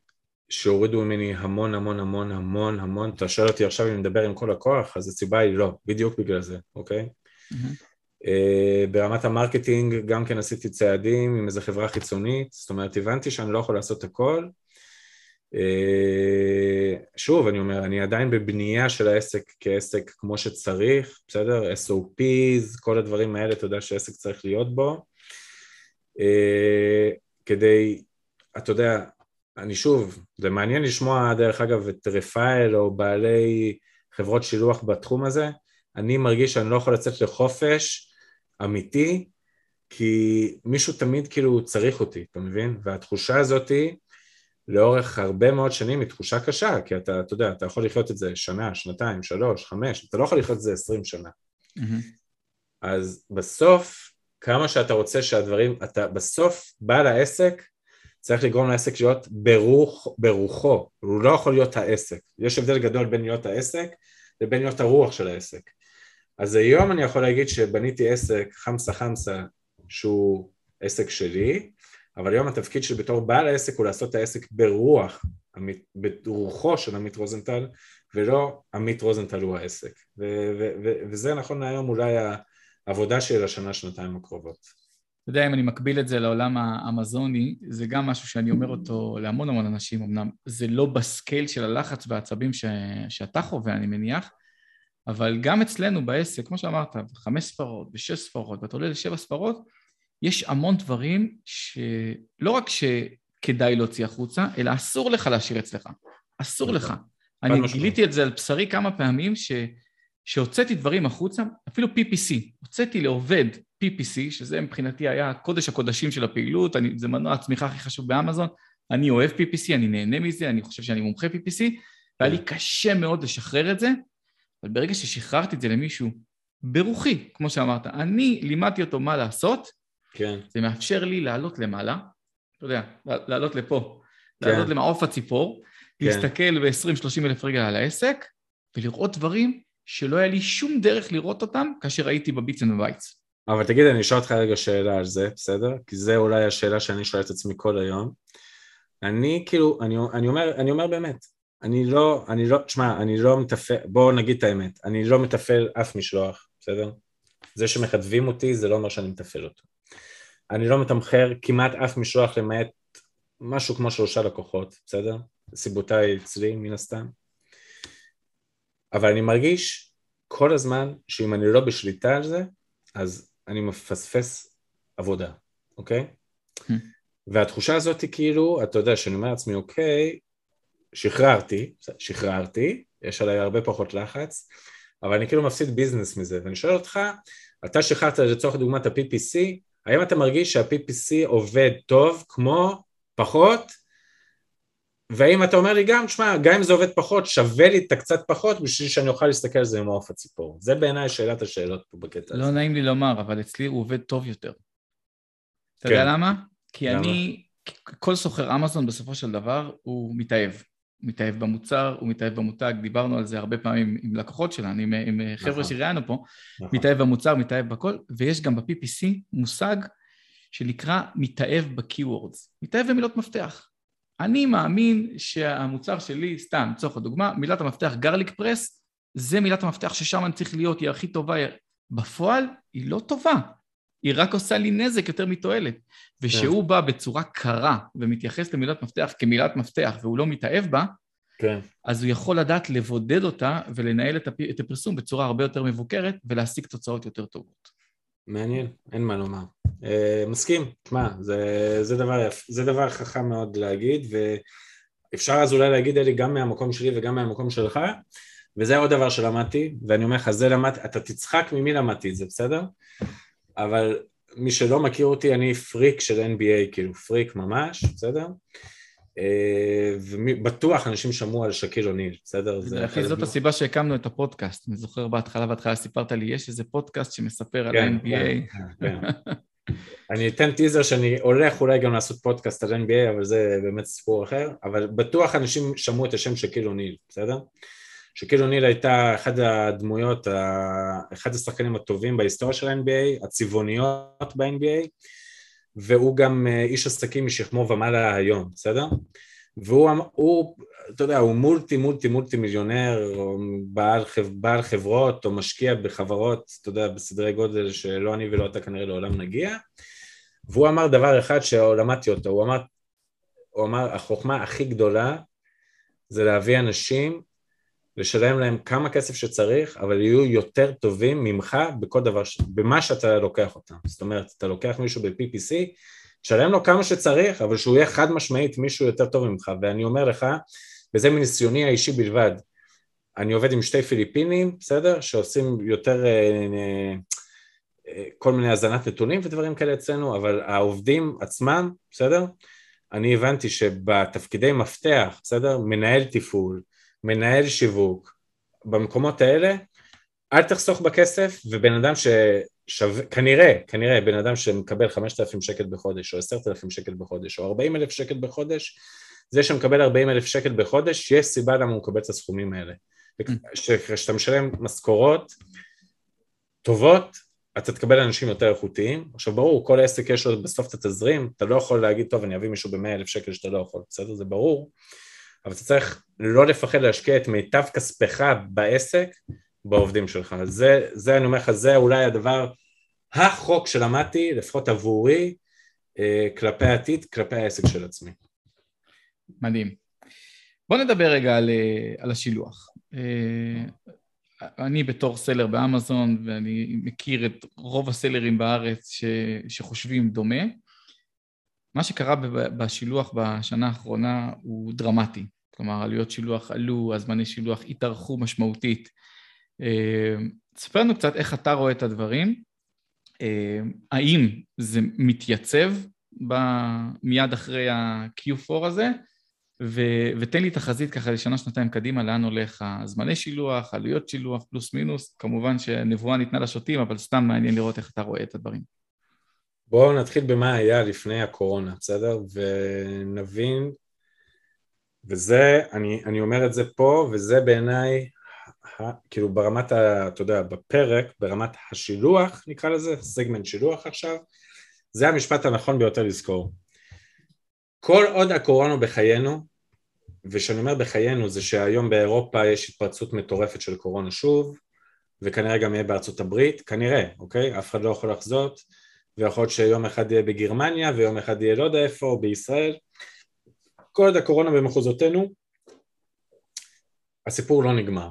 שהורידו ממני המון המון המון המון המון, אתה שואל אותי עכשיו אם מדבר עם כל הכוח, אז הסיבה היא לא, בדיוק בגלל זה, אוקיי? Mm-hmm. Uh, ברמת ה marketing גם כן עשיתי צעדים עם איזה חברה חיצונית, זאת אומרת הבנתי שאני לא יכול לעשות הכל. Uh, שוב, אני אומר, אני עדיין בבנייה של העסק כעסק כמו שצריך, בסדר? SOPs, כל הדברים האלה, אתה יודע שעסק צריך להיות בו. כדי, אתה יודע, אני שוב, זה מעניין לשמוע דרך אגב את רפאל או בעלי חברות שילוח בתחום הזה, אני מרגיש שאני לא יכול לצאת לחופש אמיתי, כי מישהו תמיד כאילו צריך אותי, אתה מבין? והתחושה הזאתי לאורך הרבה מאוד שנים היא תחושה קשה, כי אתה, אתה יודע, אתה יכול לחיות את זה שנה, שנתיים, שלוש, חמש, אתה לא יכול לחיות את זה עשרים שנה. Mm-hmm. אז בסוף, כמה שאתה רוצה שהדברים, אתה בסוף בעל העסק צריך לגרום לעסק להיות ברוח, ברוחו, הוא לא יכול להיות העסק. יש הבדל גדול בין להיות העסק לבין להיות הרוח של העסק. אז היום אני יכול להגיד שבניתי עסק חמסה חמסה שהוא עסק שלי, אבל היום התפקיד שלי בתור בעל העסק הוא לעשות את העסק ברוח, ברוחו של עמית רוזנטל, ולא עמית רוזנטל הוא העסק. ו- ו- ו- וזה נכון להיום אולי העבודה שלי לשנה, שנתיים הקרובות. אתה יודע, אם אני מקביל את זה לעולם האמזוני, זה גם משהו שאני אומר אותו להמון המון אנשים, אמנם זה לא בסקייל של הלחץ והעצבים ש... שאתה חווה, אני מניח, אבל גם אצלנו בעסק, כמו שאמרת, חמש ספרות ושש ספרות, ואתה עולה לשבע ספרות, יש המון דברים שלא רק שכדאי להוציא החוצה, אלא אסור לך להשאיר אצלך. אסור לך. נכון. אני גיליתי את זה על בשרי כמה פעמים, ש... שהוצאתי דברים החוצה, אפילו PPC, הוצאתי לעובד PPC, שזה מבחינתי היה קודש הקודשים של הפעילות, אני, זה מנוע הצמיחה הכי חשוב באמזון, אני אוהב PPC, אני נהנה מזה, אני חושב שאני מומחה PPC, והיה לי. קשה מאוד לשחרר את זה, אבל ברגע ששחררתי את זה למישהו ברוחי, כמו שאמרת, אני לימדתי אותו מה לעשות, כן. זה מאפשר לי לעלות למעלה, אתה יודע, לעלות לפה, כן. לעלות למעוף הציפור, כן. להסתכל ב-20-30 אלף רגל על העסק, ולראות דברים שלא היה לי שום דרך לראות אותם כאשר הייתי ב bits and ב bytes. אבל תגיד, אני אשאל אותך רגע שאלה על זה, בסדר? כי זה אולי השאלה שאני שואל את עצמי כל היום. אני כאילו, אני, אני, אומר, אני אומר באמת, אני לא, אני לא, תשמע, אני לא מתפעל, בואו נגיד את האמת, אני לא מתפעל אף משלוח, בסדר? זה שמכתבים אותי זה לא אומר שאני מתפעל אותו. אני לא מתמחר כמעט אף משלוח למעט משהו כמו שלושה לקוחות, בסדר? סיבותיי אצלי מן הסתם. אבל אני מרגיש כל הזמן שאם אני לא בשליטה על זה, אז אני מפספס עבודה, אוקיי? Hmm. והתחושה הזאת היא כאילו, אתה יודע, שאני אומר לעצמי, אוקיי, שחררתי, שחררתי, יש עליי הרבה פחות לחץ, אבל אני כאילו מפסיד ביזנס מזה, ואני שואל אותך, אתה שחררת לצורך דוגמת ה-PPC, האם אתה מרגיש שה-PPC עובד טוב כמו פחות והאם אתה אומר לי גם, שמע, גם אם זה עובד פחות, שווה לי את הקצת פחות בשביל שאני אוכל להסתכל על זה עם מעוף הציפור. זה בעיניי שאלת השאלות פה בקטע לא הזה. לא נעים לי לומר, אבל אצלי הוא עובד טוב יותר. אתה יודע כן. למה? כי? אני, כל סוחר אמזון בסופו של דבר הוא מתאהב. הוא מתאהב במוצר, הוא מתאהב במותג, דיברנו על זה הרבה פעמים עם לקוחות שלנו, עם, עם חבר'ה נכון. שראיינו פה, נכון. מתאהב במוצר, מתאהב בכל, ויש גם ב-PPC מושג שנקרא מתאהב ב keywords, מתאהב במילות מפתח. אני מאמין שהמוצר שלי, סתם, לצורך הדוגמה, מילת המפתח garlic press, זה מילת המפתח ששם אני צריך להיות, היא הכי טובה. בפועל, היא לא טובה. היא רק עושה לי נזק יותר מתועלת. וכשהוא כן. בא בצורה קרה ומתייחס למילת מפתח כמילת מפתח והוא לא מתאהב בה, כן. אז הוא יכול לדעת לבודד אותה ולנהל את הפרסום בצורה הרבה יותר מבוקרת ולהשיג תוצאות יותר טובות. מעניין, אין מה לומר. Uh, מסכים, תשמע, זה, זה, זה דבר חכם מאוד להגיד, ואפשר אז אולי להגיד אלי גם מהמקום שלי וגם מהמקום שלך, וזה עוד דבר שלמדתי, ואני אומר לך, זה למדתי, אתה תצחק ממי למדתי את זה, בסדר? אבל מי שלא מכיר אותי, אני פריק של NBA, כאילו פריק ממש, בסדר? אה, ובטוח אנשים שמעו על שקיל אוניל, בסדר? אחי, זאת הסיבה שהקמנו את הפודקאסט. אני זוכר בהתחלה, בהתחלה סיפרת לי, יש איזה פודקאסט שמספר על כן, ה-NBA. כן, כן. אני אתן טיזר שאני הולך אולי גם לעשות פודקאסט על NBA, אבל זה באמת סיפור אחר, אבל בטוח אנשים שמעו את השם שקיל אוניל, בסדר? שקיל אוניל הייתה אחת הדמויות, אחד השחקנים הטובים בהיסטוריה של ה-NBA, הצבעוניות ב-NBA, והוא גם אה, איש עסקים משכמו ומעלה היום, בסדר? והוא, אמ- הוא, אתה יודע, הוא מולטי מולטי מולטי מיליונר, או בעל, בעל חברות, או משקיע בחברות, אתה יודע, בסדרי גודל שלא אני ולא אתה כנראה לעולם נגיע, והוא אמר דבר אחד שלמדתי אותו, הוא אמר, הוא אמר, החוכמה הכי גדולה זה להביא אנשים, לשלם להם כמה כסף שצריך, אבל יהיו יותר טובים ממך בכל דבר, במה שאתה לוקח אותם. זאת אומרת, אתה לוקח מישהו ב-PPC, תשלם לו כמה שצריך, אבל שהוא יהיה חד משמעית מישהו יותר טוב ממך, ואני אומר לך, וזה מניסיוני האישי בלבד, אני עובד עם שתי פיליפינים, בסדר? שעושים יותר אה, אה, כל מיני הזנת נתונים ודברים כאלה אצלנו, אבל העובדים עצמם, בסדר? אני הבנתי שבתפקידי מפתח, בסדר? מנהל תפעול, מנהל שיווק, במקומות האלה, אל תחסוך בכסף, ובן אדם ששווה, כנראה, כנראה, בן אדם שמקבל 5,000 שקל בחודש, או 10,000 שקל בחודש, או 40,000 שקל בחודש, זה שמקבל 40,000 שקל בחודש, יש סיבה למה הוא מקבל את הסכומים האלה. כשאתה משלם משכורות טובות, אתה תקבל אנשים יותר איכותיים. עכשיו ברור, כל עסק יש לו בסוף את התזרים, אתה לא יכול להגיד, טוב, אני אביא מישהו ב-100 אלף שקל שאתה לא יכול, בסדר? זה ברור, אבל אתה צריך לא לפחד להשקיע את מיטב כספך בעסק, בעובדים שלך. זה, זה אני אומר לך, זה אולי הדבר, החוק שלמדתי, לפחות עבורי, אה, כלפי העתיד, כלפי העסק של עצמי. מדהים. בוא נדבר רגע על, אה, על השילוח. אה, אני בתור סלר באמזון, ואני מכיר את רוב הסלרים בארץ ש, שחושבים דומה, מה שקרה בשילוח בשנה האחרונה הוא דרמטי. כלומר, עלויות שילוח עלו, הזמני שילוח התארכו משמעותית. אה, תספר לנו קצת איך אתה רואה את הדברים. אה, האם זה מתייצב מיד אחרי ה-Q4 הזה? ו- ותן לי תחזית ככה לשנה, שנתיים קדימה, לאן הולך הזמני שילוח, עלויות שילוח, פלוס מינוס. כמובן שנבואה ניתנה לשוטים, אבל סתם מעניין לראות איך אתה רואה את הדברים. בואו נתחיל במה היה לפני הקורונה, בסדר? ונבין, וזה, אני, אני אומר את זה פה, וזה בעיניי, כאילו ברמת, ה, אתה יודע, בפרק, ברמת השילוח, נקרא לזה, סגמנט שילוח עכשיו, זה המשפט הנכון ביותר לזכור. כל עוד הקורונה בחיינו, וכשאני אומר בחיינו זה שהיום באירופה יש התפרצות מטורפת של קורונה שוב, וכנראה גם יהיה בארצות הברית, כנראה, אוקיי? אף אחד לא יכול לחזות, ויכול להיות שיום אחד יהיה בגרמניה, ויום אחד יהיה לא יודע איפה, או בישראל. כל עוד הקורונה במחוזותינו, הסיפור לא נגמר,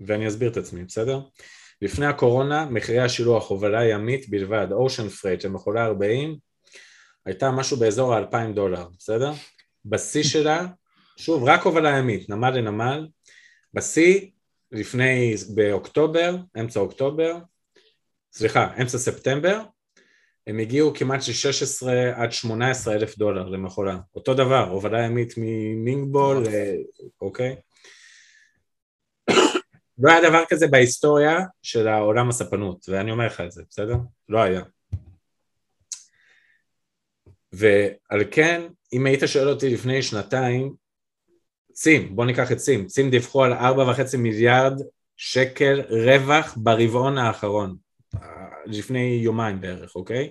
ואני אסביר את עצמי, בסדר? לפני הקורונה, מחירי השילוח הובלה ימית בלבד, אושן פרייט למכולה 40, הייתה משהו באזור ה-2,000 דולר, בסדר? בשיא שלה, שוב, רק הובלה ימית, נמל לנמל, בשיא, לפני, באוקטובר, אמצע אוקטובר, סליחה, אמצע ספטמבר, הם הגיעו כמעט ל-16 עד 18 אלף דולר למכולה. אותו דבר, הובלה ימית ממינגבול, אוקיי? לא היה דבר כזה בהיסטוריה של העולם הספנות, ואני אומר לך את זה, בסדר? לא היה. ועל כן, אם היית שואל אותי לפני שנתיים, צים, בוא ניקח את צים, צים דיווחו על 4.5 מיליארד שקל רווח ברבעון האחרון, לפני יומיים בערך, אוקיי?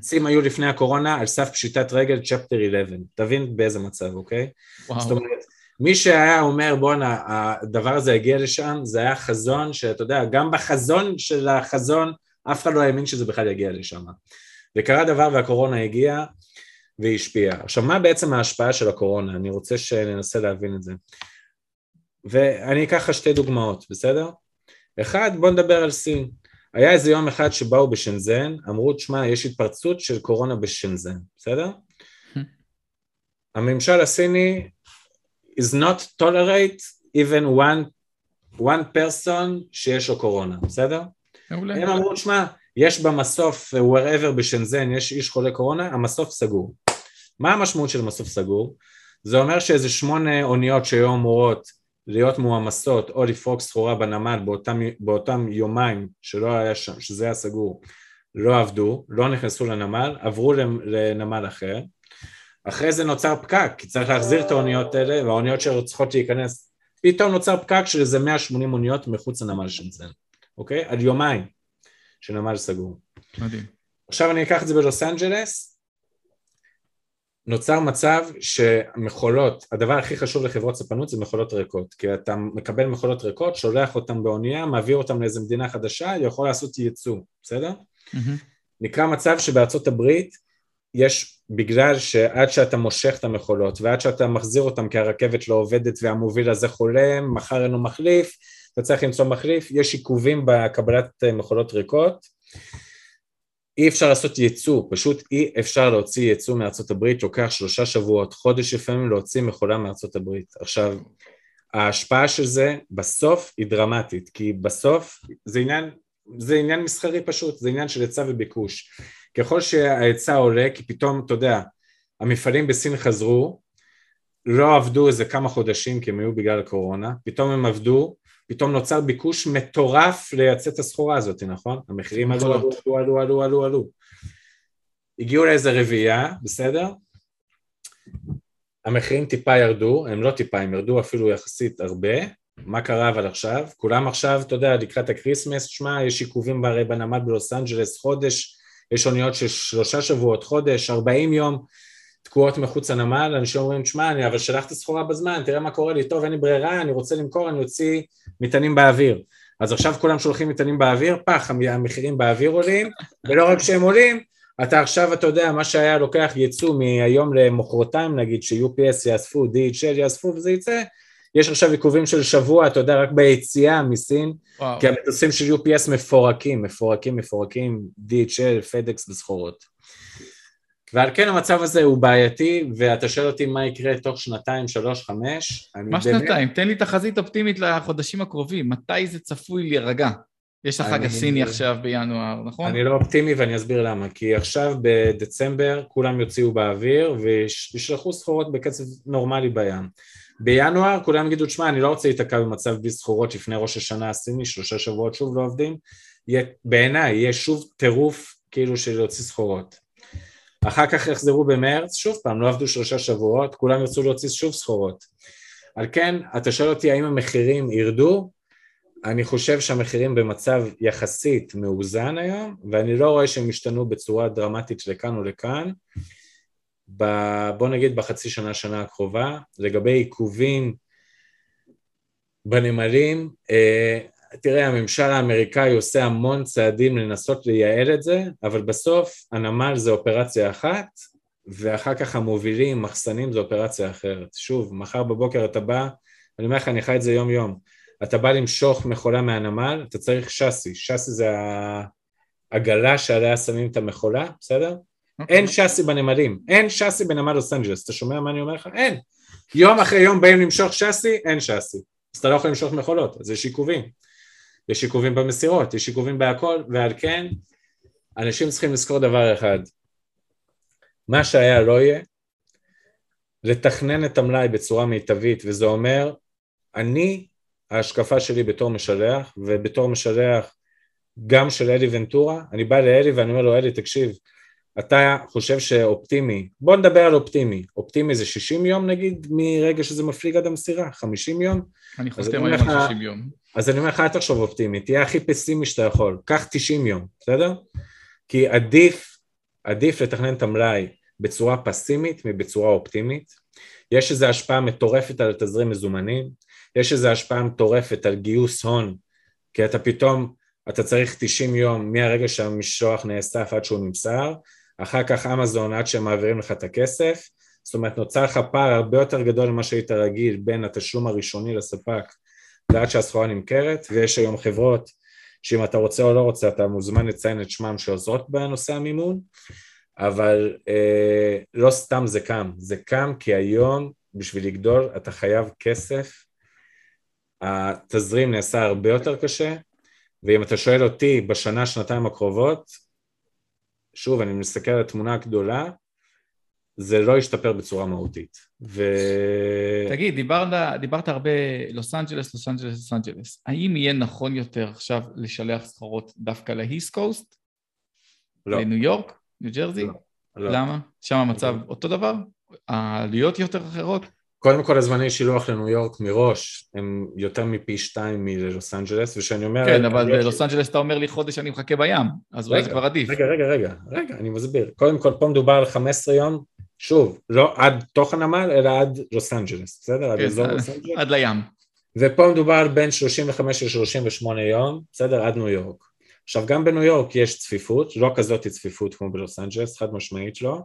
צים היו לפני הקורונה על סף פשיטת רגל צ'פטר 11, תבין באיזה מצב, אוקיי? וואו. זאת אומרת, מי שהיה אומר בואנה, הדבר הזה הגיע לשם, זה היה חזון שאתה יודע, גם בחזון של החזון, אף אחד לא האמין שזה בכלל יגיע לשם. וקרה דבר והקורונה הגיעה, והיא השפיעה. עכשיו, מה בעצם ההשפעה של הקורונה? אני רוצה שננסה להבין את זה. ואני אקח לך שתי דוגמאות, בסדר? אחד, בוא נדבר על סין. היה איזה יום אחד שבאו בשנזן, אמרו, תשמע, יש התפרצות של קורונה בשנזן, בסדר? הממשל הסיני is not tolerate even one, one person שיש לו קורונה, בסדר? מעולה. הם אמרו, תשמע, יש במסוף, wherever בשנזן, יש איש חולה קורונה, המסוף סגור. מה המשמעות של מסוף סגור? זה אומר שאיזה שמונה אוניות שהיו אמורות להיות מועמסות או לפרוק סחורה בנמל באותם, באותם יומיים שלא היה שם, שזה היה סגור, לא עבדו, לא נכנסו לנמל, עברו לנמל אחר. אחרי זה נוצר פקק, כי צריך להחזיר את האוניות האלה, והאוניות שצריכות להיכנס, פתאום נוצר פקק של איזה 180 אוניות מחוץ לנמל שנזן, אוקיי? על יומיים שנמל סגור. מדהים. עכשיו אני אקח את זה בלוס אנג'לס, נוצר מצב שמכולות, הדבר הכי חשוב לחברות ספנות זה מכולות ריקות, כי אתה מקבל מכולות ריקות, שולח אותן באונייה, מעביר אותן לאיזה מדינה חדשה, יכול לעשות ייצוא, בסדר? Mm-hmm. נקרא מצב שבארצות הברית יש, בגלל שעד שאתה מושך את המכולות ועד שאתה מחזיר אותן כי הרכבת לא עובדת והמוביל הזה חולם, מחר אין לו מחליף, אתה צריך למצוא מחליף, יש עיכובים בקבלת מכולות ריקות אי אפשר לעשות ייצוא, פשוט אי אפשר להוציא ייצוא מארצות הברית, לוקח שלושה שבועות, חודש לפעמים להוציא מכולה מארצות הברית. עכשיו, ההשפעה של זה בסוף היא דרמטית, כי בסוף זה עניין, זה עניין מסחרי פשוט, זה עניין של היצע וביקוש. ככל שההיצע עולה, כי פתאום, אתה יודע, המפעלים בסין חזרו, לא עבדו איזה כמה חודשים כי הם היו בגלל הקורונה, פתאום הם עבדו, פתאום נוצר ביקוש מטורף לייצא את הסחורה הזאת, נכון? המחירים עלו, עלו, עלו, עלו, עלו, עלו. הגיעו לאיזה רוויה, בסדר? המחירים טיפה ירדו, הם לא טיפה, הם ירדו אפילו יחסית הרבה. מה קרה אבל עכשיו? כולם עכשיו, אתה יודע, לקראת הקריסמס, שמע, יש עיכובים הרי בנמל בלוס אנג'לס, חודש, יש אוניות של שלושה שבועות, חודש, ארבעים יום, תקועות מחוץ לנמל, אנשים אומרים, שמע, אני אבל שלחתי סחורה בזמן, תראה מה קורה לי, טוב, אין לי ברירה, אני רוצה למכור, אני אוציא מטענים באוויר. אז עכשיו כולם שולחים מטענים באוויר, פח, המחירים באוויר עולים, ולא רק שהם עולים, אתה עכשיו, אתה יודע, מה שהיה לוקח ייצוא מהיום למחרתיים, נגיד, ש-UPS יאספו, DHL יאספו וזה יצא, יש עכשיו עיכובים של שבוע, אתה יודע, רק ביציאה מסין, וואו. כי המטוסים של UPS מפורקים, מפורקים, מפורקים, DHL, FedEx בסחורות. ועל כן המצב הזה הוא בעייתי, ואתה שואל אותי מה יקרה תוך שנתיים, שלוש, חמש, מה שנתיים? תן לי תחזית אופטימית לחודשים הקרובים, מתי זה צפוי להירגע? יש החג הסיני עכשיו בינואר, נכון? אני לא אופטימי ואני אסביר למה, כי עכשיו בדצמבר כולם יוציאו באוויר וישלחו סחורות בקצב נורמלי בים. בינואר כולם יגידו, תשמע, אני לא רוצה להיתקע במצב בלי סחורות לפני ראש השנה הסיני, שלושה שבועות שוב לא עובדים, בעיניי יהיה שוב טירוף כאילו של להוציא סחורות. אחר כך יחזרו במרץ, שוב פעם, לא עבדו שלושה שבועות, כולם ירצו להוציא שוב סחורות. על כן, אתה שואל אותי האם המחירים ירדו? אני חושב שהמחירים במצב יחסית מאוזן היום, ואני לא רואה שהם השתנו בצורה דרמטית לכאן או לכאן. ב, בוא נגיד בחצי שנה, שנה הקרובה. לגבי עיכובים בנמלים, אה, תראה, הממשל האמריקאי עושה המון צעדים לנסות לייעל את זה, אבל בסוף הנמל זה אופרציה אחת, ואחר כך המובילים, מחסנים זה אופרציה אחרת. שוב, מחר בבוקר אתה בא, אני אומר לך, אני חי את זה יום-יום. אתה בא למשוך מכולה מהנמל, אתה צריך שאסי. שאסי זה העגלה שעליה שמים את המכולה, בסדר? Okay. אוקיי. אין שאסי בנמלים, אין שאסי בנמל לוס אנג'לס. אתה שומע מה אני אומר לך? אין. יום אחרי יום באים למשוך שאסי, אין שאסי. אז אתה לא יכול למשוך מכולות, אז יש עיכובים. יש עיכובים במסירות, יש עיכובים בהכל, ועל כן אנשים צריכים לזכור דבר אחד, מה שהיה לא יהיה, לתכנן את המלאי בצורה מיטבית, וזה אומר, אני, ההשקפה שלי בתור משלח, ובתור משלח גם של אלי ונטורה, אני בא לאלי ואני אומר לו, אלי, תקשיב, אתה חושב שאופטימי, בוא נדבר על אופטימי, אופטימי זה 60 יום נגיד מרגע שזה מפליג עד המסירה, 50 יום? אני חותם היום על 60 יום. אז אני אומר לך, אל תחשוב אופטימי, תהיה הכי פסימי שאתה יכול, קח 90 יום, בסדר? כי עדיף, עדיף לתכנן את המלאי בצורה פסימית מבצורה אופטימית. יש איזו השפעה מטורפת על תזרים מזומנים, יש איזו השפעה מטורפת על גיוס הון, כי אתה פתאום, אתה צריך 90 יום מהרגע שהמשלוח נאסף עד שהוא נמסר, אחר כך אמזון עד שהם מעבירים לך את הכסף, זאת אומרת נוצר לך פער הרבה יותר גדול ממה שהיית רגיל בין התשלום הראשוני לספק ועד שהסחורה נמכרת, ויש היום חברות שאם אתה רוצה או לא רוצה אתה מוזמן לציין את שמם שעוזרות בנושא המימון, אבל אה, לא סתם זה קם, זה קם כי היום בשביל לגדול אתה חייב כסף, התזרים נעשה הרבה יותר קשה, ואם אתה שואל אותי בשנה, שנתיים הקרובות, שוב, אני מסתכל על התמונה הגדולה, זה לא ישתפר בצורה מהותית. ו... תגיד, דיברת, דיברת הרבה לוס אנג'לס, לוס אנג'לס, לוס אנג'לס. האם יהיה נכון יותר עכשיו לשלח סחורות דווקא ל East Coast? לא. לניו יורק? ניו ג'רזי? לא. לא. למה? שם המצב לא. אותו דבר? העלויות יותר אחרות? קודם כל הזמני שילוח לניו יורק מראש הם יותר מפי שתיים מלוס אנג'לס, ושאני אומר... כן, אבל בלוס אנג'לס אתה אומר לי חודש אני מחכה בים, אז אולי זה כבר עדיף. רגע, רגע, רגע, רגע, אני מסביר. קודם כל פה מדובר על 15 יום שוב, לא עד תוך הנמל, אלא עד לוס אנג'לס, בסדר? עד כן, אזור עד- לוס אנג'לס. עד לים. ופה מדובר בין 35 ל-38 יום, בסדר? עד ניו יורק. עכשיו, גם בניו יורק יש צפיפות, לא כזאת צפיפות כמו בלוס אנג'לס, חד משמעית לא,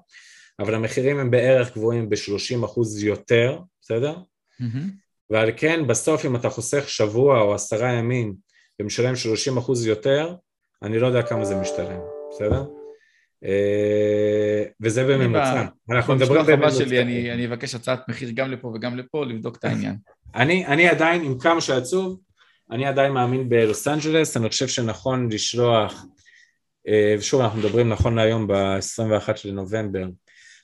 אבל המחירים הם בערך גבוהים ב-30 אחוז יותר, בסדר? מהמם. ועל כן, בסוף אם אתה חוסך שבוע או עשרה ימים ומשלם 30 אחוז יותר, אני לא יודע כמה זה משתלם, בסדר? אה, וזה בממוצע. אנחנו מדברים במשלוח הבא בממוצע. שלי אני אני אבקש הצעת מחיר גם לפה וגם לפה, לבדוק את העניין. אני, אני עדיין, עם כמה שעצוב, אני עדיין מאמין בלוס אנג'לס, אני חושב שנכון לשלוח, אה, ושוב אנחנו מדברים נכון להיום ב-21 לנובמבר,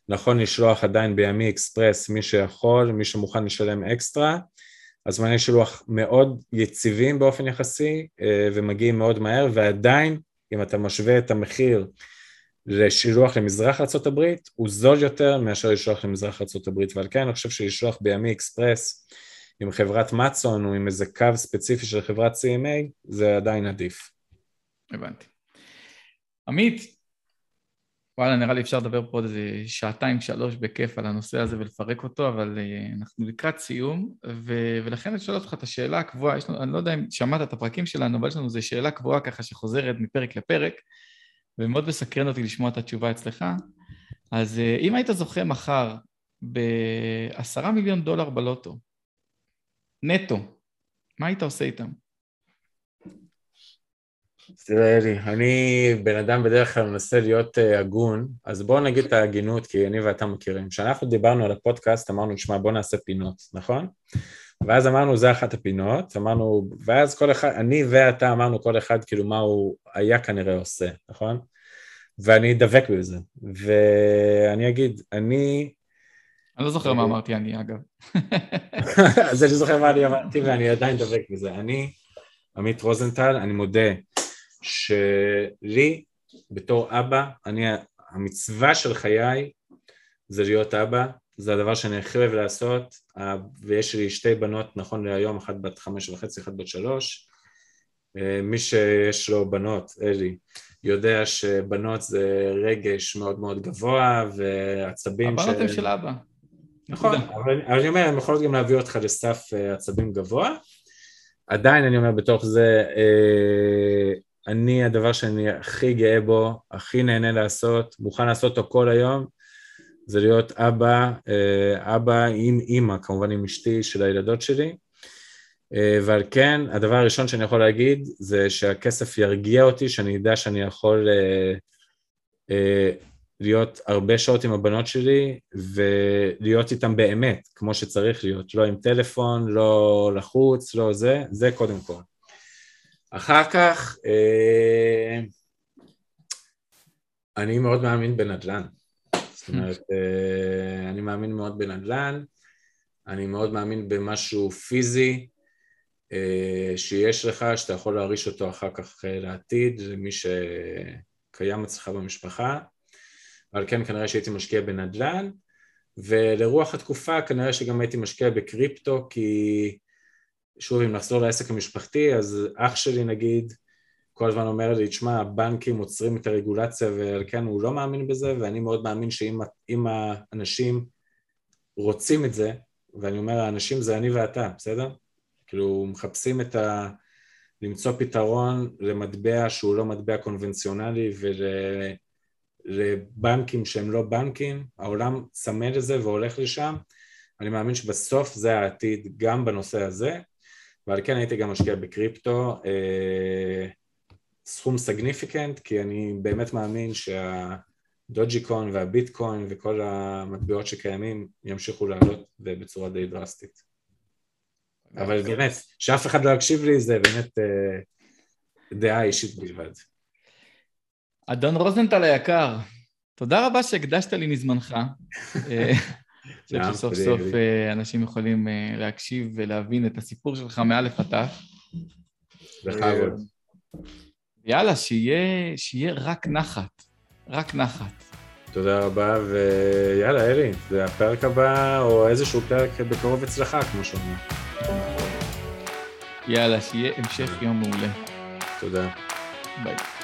נכון לשלוח עדיין בימי אקספרס מי שיכול, מי שמוכן לשלם אקסטרה, הזמני שילוח מאוד יציבים באופן יחסי אה, ומגיעים מאוד מהר, ועדיין אם אתה משווה את המחיר לשילוח למזרח ארה"ב, הוא זול יותר מאשר לשלוח למזרח ארה"ב, ועל כן אני חושב שלשלוח בימי אקספרס עם חברת מצון או עם איזה קו ספציפי של חברת CMA, זה עדיין עדיף. הבנתי. עמית, וואלה, נראה לי אפשר לדבר פה עוד איזה שעתיים, שלוש בכיף על הנושא הזה ולפרק אותו, אבל uh, אנחנו לקראת סיום, ו- ולכן אני שואל אותך את השאלה הקבועה, לנו, אני לא יודע אם שמעת את הפרקים שלנו, אבל יש לנו איזו שאלה קבועה ככה שחוזרת מפרק לפרק, ומאוד מסקרן אותי לשמוע את התשובה אצלך. אז uh, אם היית זוכה מחר בעשרה מיליון דולר בלוטו, נטו, מה היית עושה איתם? תראה אלי, אני בן אדם בדרך כלל מנסה להיות אה, הגון, אז בואו נגיד את ההגינות, כי אני ואתה מכירים. כשאנחנו דיברנו על הפודקאסט, אמרנו, שמע, בוא נעשה פינות, נכון? ואז אמרנו, זה אחת הפינות, אמרנו, ואז כל אחד, אני ואתה אמרנו כל אחד כאילו מה הוא היה כנראה עושה, נכון? ואני דבק בזה, ואני אגיד, אני אני לא זוכר מה אמרתי אני, אגב. אז אני זוכר מה אני אמרתי ואני עדיין דבק בזה. אני, עמית רוזנטל, אני מודה שלי, בתור אבא, אני, המצווה של חיי זה להיות אבא, זה הדבר שאני הכי אוהב לעשות, ה- ויש לי שתי בנות נכון להיום, אחת בת חמש וחצי, אחת בת שלוש. אה, מי שיש לו בנות, אלי, יודע שבנות זה רגש מאוד מאוד גבוה ועצבים הבנות הם של אבא. נכון. אבל אבל אני אומר, הן יכולות גם להביא אותך לסף אה, עצבים גבוה. עדיין אני אומר בתוך זה, אה, אני הדבר שאני הכי גאה בו, הכי נהנה לעשות, מוכן לעשות אותו כל היום, זה להיות אבא, אה, אבא עם אימא, כמובן עם אשתי של הילדות שלי. אה, ועל כן, הדבר הראשון שאני יכול להגיד זה שהכסף ירגיע אותי, שאני אדע שאני יכול אה, להיות הרבה שעות עם הבנות שלי ולהיות איתם באמת, כמו שצריך להיות, לא עם טלפון, לא לחוץ, לא זה, זה קודם כל. אחר כך, אה, אני מאוד מאמין בנדל"ן. זאת אומרת, אה, אני מאמין מאוד בנדל"ן, אני מאוד מאמין במשהו פיזי אה, שיש לך, שאתה יכול להריש אותו אחר כך אה, לעתיד, למי שקיים אצלך במשפחה. אבל כן כנראה שהייתי משקיע בנדל"ן, ולרוח התקופה כנראה שגם הייתי משקיע בקריפטו, כי שוב, אם נחזור לעסק המשפחתי, אז אח שלי נגיד, כל הזמן אומר לי, תשמע, הבנקים עוצרים את הרגולציה ועל כן הוא לא מאמין בזה, ואני מאוד מאמין שאם אם האנשים רוצים את זה, ואני אומר, האנשים זה אני ואתה, בסדר? כאילו, מחפשים את ה... למצוא פתרון למטבע שהוא לא מטבע קונבנציונלי ול... לבנקים שהם לא בנקים, העולם צמא לזה והולך לשם, אני מאמין שבסוף זה העתיד גם בנושא הזה, ועל כן הייתי גם משקיע בקריפטו, אה, סכום סגניפיקנט, כי אני באמת מאמין שהדוג'יקון והביטקוין וכל המטבעות שקיימים ימשיכו לעלות בצורה די דרסטית. אבל באמת, שאף אחד לא יקשיב לי זה באמת אה, דעה אישית בלבד. אדון רוזנטל היקר, תודה רבה שהקדשת לי מזמנך. אה, חושב שסוף סוף אה, אנשים יכולים אה, להקשיב ולהבין את הסיפור שלך מאלף עד תף. בכבוד. יאללה, שיהיה, שיהיה רק נחת, רק נחת. תודה רבה, ויאללה, אלי, זה הפרק הבא, או איזשהו פרק בקרוב אצלך, כמו שאומר. יאללה, שיהיה המשך יום מעולה. תודה. ביי.